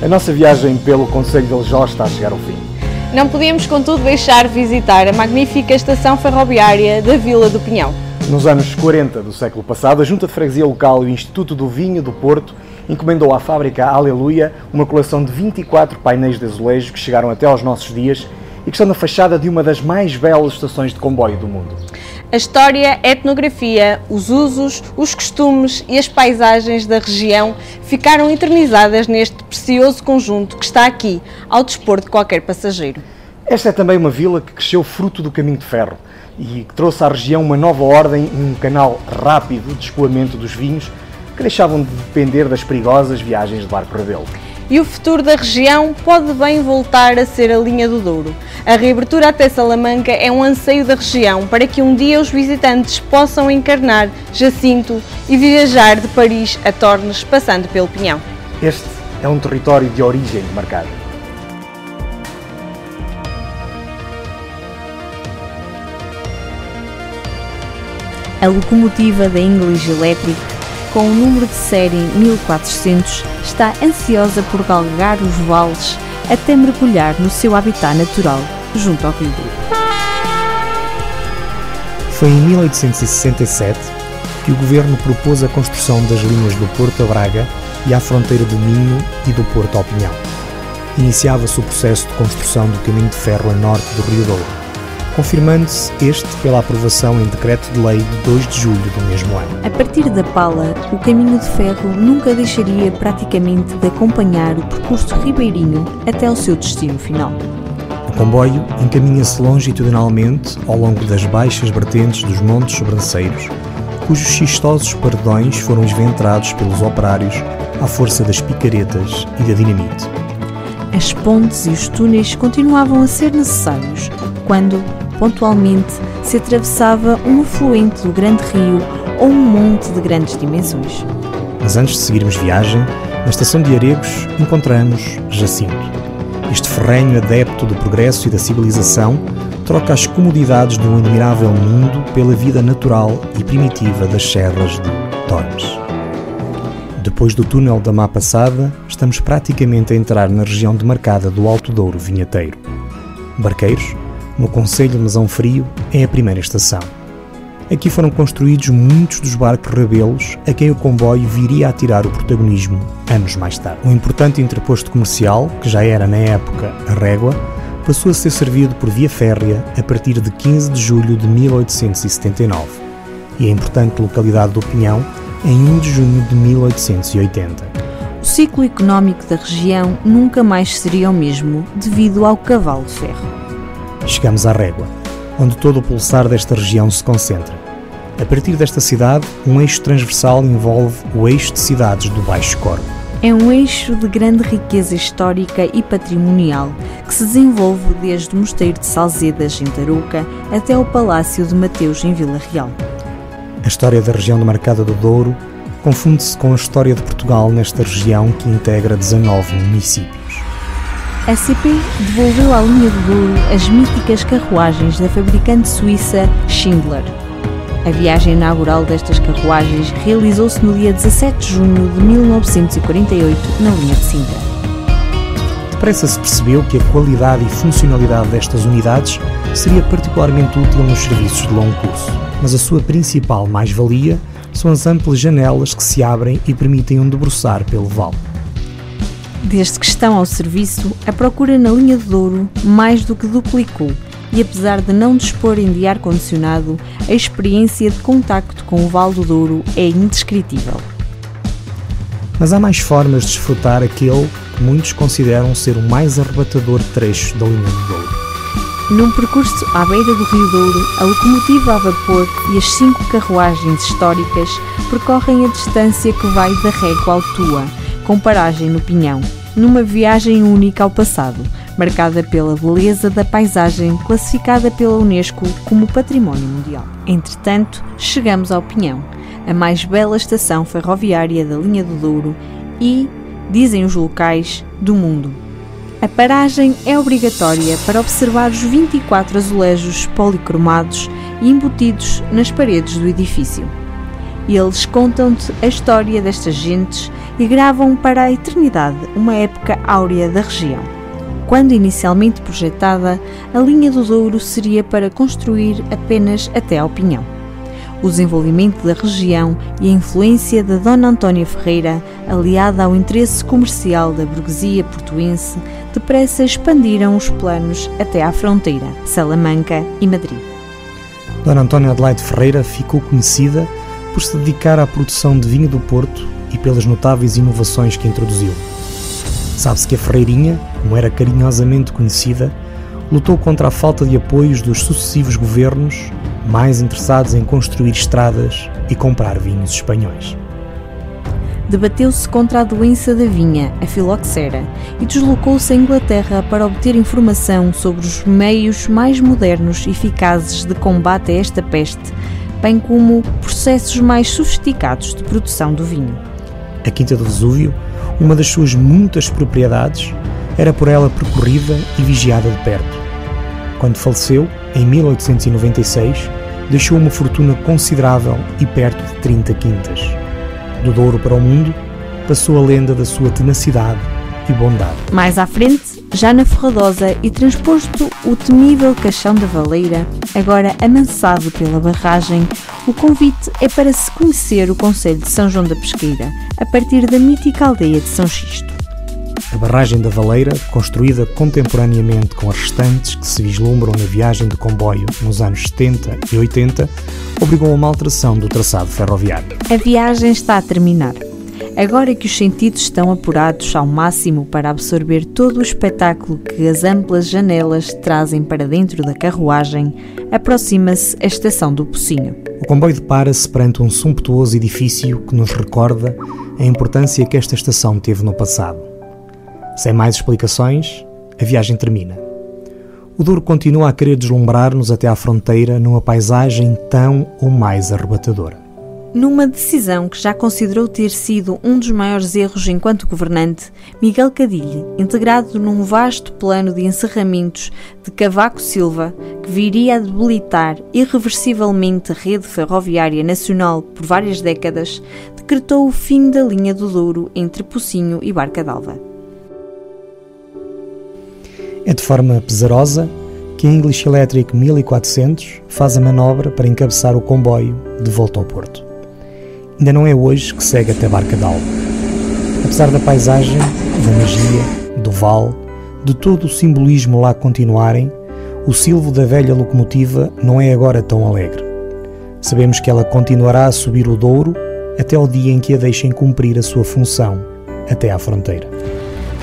A nossa viagem pelo Conselho de Aljó está a chegar ao fim. Não podíamos, contudo, deixar de visitar a magnífica estação ferroviária da Vila do Pinhão. Nos anos 40 do século passado, a Junta de Freguesia Local e o Instituto do Vinho do Porto encomendou à fábrica Aleluia uma coleção de 24 painéis de azulejo que chegaram até aos nossos dias e que estão na fachada de uma das mais belas estações de comboio do mundo. A história, a etnografia, os usos, os costumes e as paisagens da região ficaram eternizadas neste precioso conjunto que está aqui, ao dispor de qualquer passageiro. Esta é também uma vila que cresceu fruto do caminho de ferro e que trouxe à região uma nova ordem e um canal rápido de escoamento dos vinhos que deixavam de depender das perigosas viagens de barco rabelo. E o futuro da região pode bem voltar a ser a linha do Douro. A reabertura até Salamanca é um anseio da região para que um dia os visitantes possam encarnar Jacinto e viajar de Paris a Tornes, passando pelo Pinhão. Este é um território de origem marcada. A locomotiva da English Electric, com o número de série 1400, está ansiosa por galgar os vales até mergulhar no seu habitat natural, junto ao Rio. Foi em 1867 que o governo propôs a construção das linhas do Porto a Braga e à fronteira do Minho e do Porto ao Pinhão. Iniciava-se o processo de construção do caminho de ferro a norte do Rio Douro, confirmando-se este pela aprovação em decreto de lei de 2 de julho do mesmo ano. A partir da Pala, o caminho de ferro nunca deixaria praticamente de acompanhar o percurso ribeirinho até ao seu destino final. O comboio encaminha-se longitudinalmente ao longo das baixas vertentes dos Montes Sobranceiros, cujos xistosos paredões foram esventrados pelos operários à força das picaretas e da dinamite. As pontes e os túneis continuavam a ser necessários quando, pontualmente, se atravessava um afluente do grande rio ou um monte de grandes dimensões. Mas antes de seguirmos viagem, na estação de Aregos encontramos Jacinto. Este ferrenho adepto do progresso e da civilização troca as comodidades de um admirável mundo pela vida natural e primitiva das serras de Tormes. Depois do túnel da Má Passada, estamos praticamente a entrar na região demarcada do Alto Douro Vinheteiro. Barqueiros, no Conselho de Mesão Frio, é a primeira estação. Aqui foram construídos muitos dos barcos rabelos a quem o comboio viria a tirar o protagonismo anos mais tarde. Um importante interposto comercial, que já era na época a régua, passou a ser servido por via férrea a partir de 15 de julho de 1879 e a importante localidade do Pinhão em 1 de junho de 1880. O ciclo económico da região nunca mais seria o mesmo devido ao cavalo de ferro. Chegamos à Régua, onde todo o pulsar desta região se concentra. A partir desta cidade, um eixo transversal envolve o eixo de cidades do Baixo Corvo. É um eixo de grande riqueza histórica e patrimonial que se desenvolve desde o Mosteiro de Salzedas, em Tarouca, até o Palácio de Mateus, em Vila Real. A história da região demarcada do Douro confunde-se com a história de Portugal nesta região que integra 19 municípios. A CP devolveu à linha do Douro as míticas carruagens da fabricante suíça Schindler. A viagem inaugural destas carruagens realizou-se no dia 17 de junho de 1948 na linha de Sintra. Depressa se percebeu que a qualidade e funcionalidade destas unidades seria particularmente útil nos serviços de longo curso, mas a sua principal mais-valia são as amplas janelas que se abrem e permitem um debruçar pelo vale. Desde que estão ao serviço, a procura na linha de Douro mais do que duplicou e apesar de não disporem de ar-condicionado, a experiência de contacto com o Val do Douro é indescritível. Mas há mais formas de desfrutar aquele que muitos consideram ser o mais arrebatador trecho da linha do Douro. Num percurso à beira do Rio Douro, a locomotiva a vapor e as cinco carruagens históricas percorrem a distância que vai da Régua ao Tua, com paragem no Pinhão, numa viagem única ao passado, marcada pela beleza da paisagem classificada pela Unesco como Património Mundial. Entretanto, chegamos ao Pinhão, a mais bela estação ferroviária da linha do Douro e, dizem os locais, do mundo. A paragem é obrigatória para observar os 24 azulejos policromados embutidos nas paredes do edifício. Eles contam-te a história destas gentes e gravam para a eternidade uma época áurea da região. Quando inicialmente projetada, a linha do Douro seria para construir apenas até ao Pinhão. O desenvolvimento da região e a influência da Dona Antónia Ferreira, aliada ao interesse comercial da burguesia portuense, depressa expandiram os planos até à fronteira, Salamanca e Madrid. Dona Antónia Adelaide Ferreira ficou conhecida por se dedicar à produção de vinho do Porto e pelas notáveis inovações que introduziu. Sabe-se que a Ferreirinha, como era carinhosamente conhecida, lutou contra a falta de apoios dos sucessivos governos, mais interessados em construir estradas e comprar vinhos espanhóis. Debateu-se contra a doença da vinha, a filoxera, e deslocou-se à Inglaterra para obter informação sobre os meios mais modernos e eficazes de combate a esta peste, bem como processos mais sofisticados de produção do vinho. A Quinta do Vesúvio, uma das suas muitas propriedades, era por ela percorrida e vigiada de perto. Quando faleceu, em 1896, deixou uma fortuna considerável e perto de 30 quintas. Do Douro para o mundo, passou a lenda da sua tenacidade e bondade. Mais à frente, já na Ferradosa e transposto o temível caixão da Valeira, agora amansado pela barragem, o convite é para se conhecer o Conselho de São João da Pesqueira, a partir da mítica aldeia de São Xisto. A barragem da Valeira, construída contemporaneamente com as restantes que se vislumbram na viagem de comboio nos anos 70 e 80, obrigou a uma alteração do traçado ferroviário. A viagem está a terminar. Agora que os sentidos estão apurados ao máximo para absorver todo o espetáculo que as amplas janelas trazem para dentro da carruagem, aproxima-se a estação do Pocinho. O comboio depara-se perante um sumptuoso edifício que nos recorda a importância que esta estação teve no passado. Sem mais explicações, a viagem termina. O Douro continua a querer deslumbrar-nos até à fronteira numa paisagem tão ou mais arrebatadora. Numa decisão que já considerou ter sido um dos maiores erros enquanto governante, Miguel Cadilhe, integrado num vasto plano de encerramentos de Cavaco Silva, que viria a debilitar irreversivelmente a rede ferroviária nacional por várias décadas, decretou o fim da linha do Douro entre Pocinho e Barca d'Alva. É de forma pesarosa que a English Electric 1400 faz a manobra para encabeçar o comboio de volta ao Porto. Ainda não é hoje que segue até Barca d'Alva. Apesar da paisagem, da magia, do vale, de todo o simbolismo lá continuarem, o silvo da velha locomotiva não é agora tão alegre. Sabemos que ela continuará a subir o Douro até ao dia em que a deixem cumprir a sua função, até à fronteira.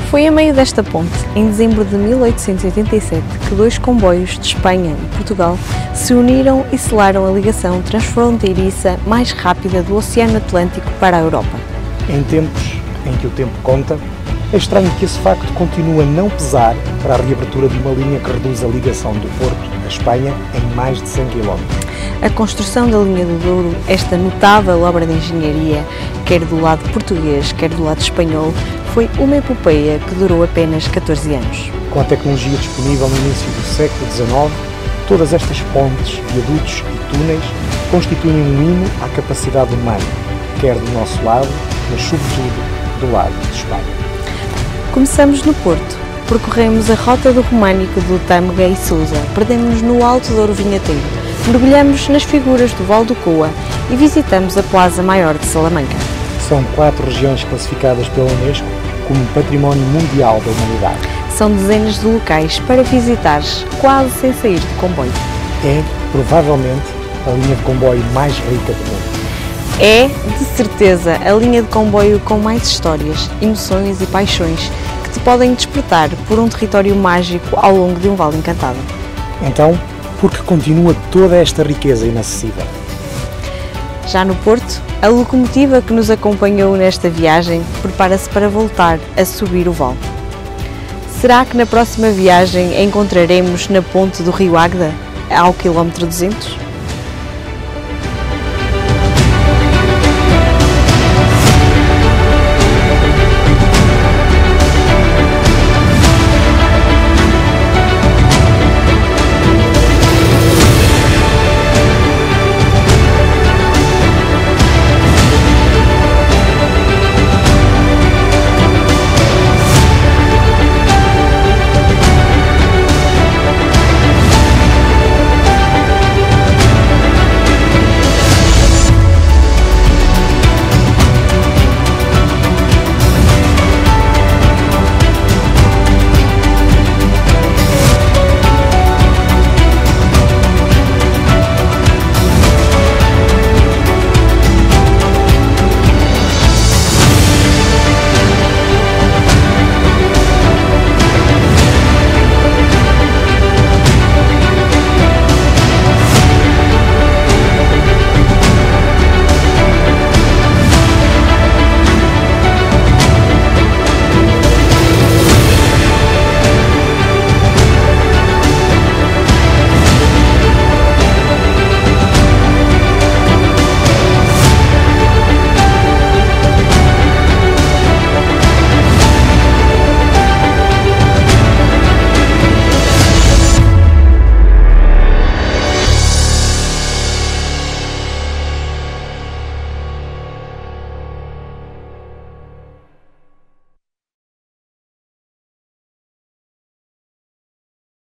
Foi a meio desta ponte, em dezembro de 1887, que dois comboios de Espanha e Portugal se uniram e selaram a ligação transfronteiriça mais rápida do Oceano Atlântico para a Europa. Em tempos em que o tempo conta, é estranho que esse facto continue a não pesar para a reabertura de uma linha que reduz a ligação do Porto à Espanha em mais de 100 km. A construção da linha do Douro, esta notável obra de engenharia, quer do lado português, quer do lado espanhol, foi uma epopeia que durou apenas 14 anos. Com a tecnologia disponível no início do século XIX, todas estas pontes, viadutos e túneis constituem um hino à capacidade humana, quer do nosso lado, mas sobretudo do lado de Espanha. Começamos no Porto, percorremos a rota do Românico do Tâmega e Sousa, perdemos no Alto Douro Vinheteiro, mergulhamos nas figuras do Val do Coa e visitamos a Plaza Maior de Salamanca. São quatro regiões classificadas pela Unesco como Património Mundial da Humanidade. São dezenas de locais para visitares, quase sem sair de comboio. É, provavelmente, a linha de comboio mais rica do mundo. É, de certeza, a linha de comboio com mais histórias, emoções e paixões que podem despertar por um território mágico ao longo de um vale encantado. Então, porque continua toda esta riqueza inacessível? Já no Porto, a locomotiva que nos acompanhou nesta viagem prepara-se para voltar a subir o vale. Será que na próxima viagem encontraremos na ponte do Rio Águeda, ao quilómetro 200?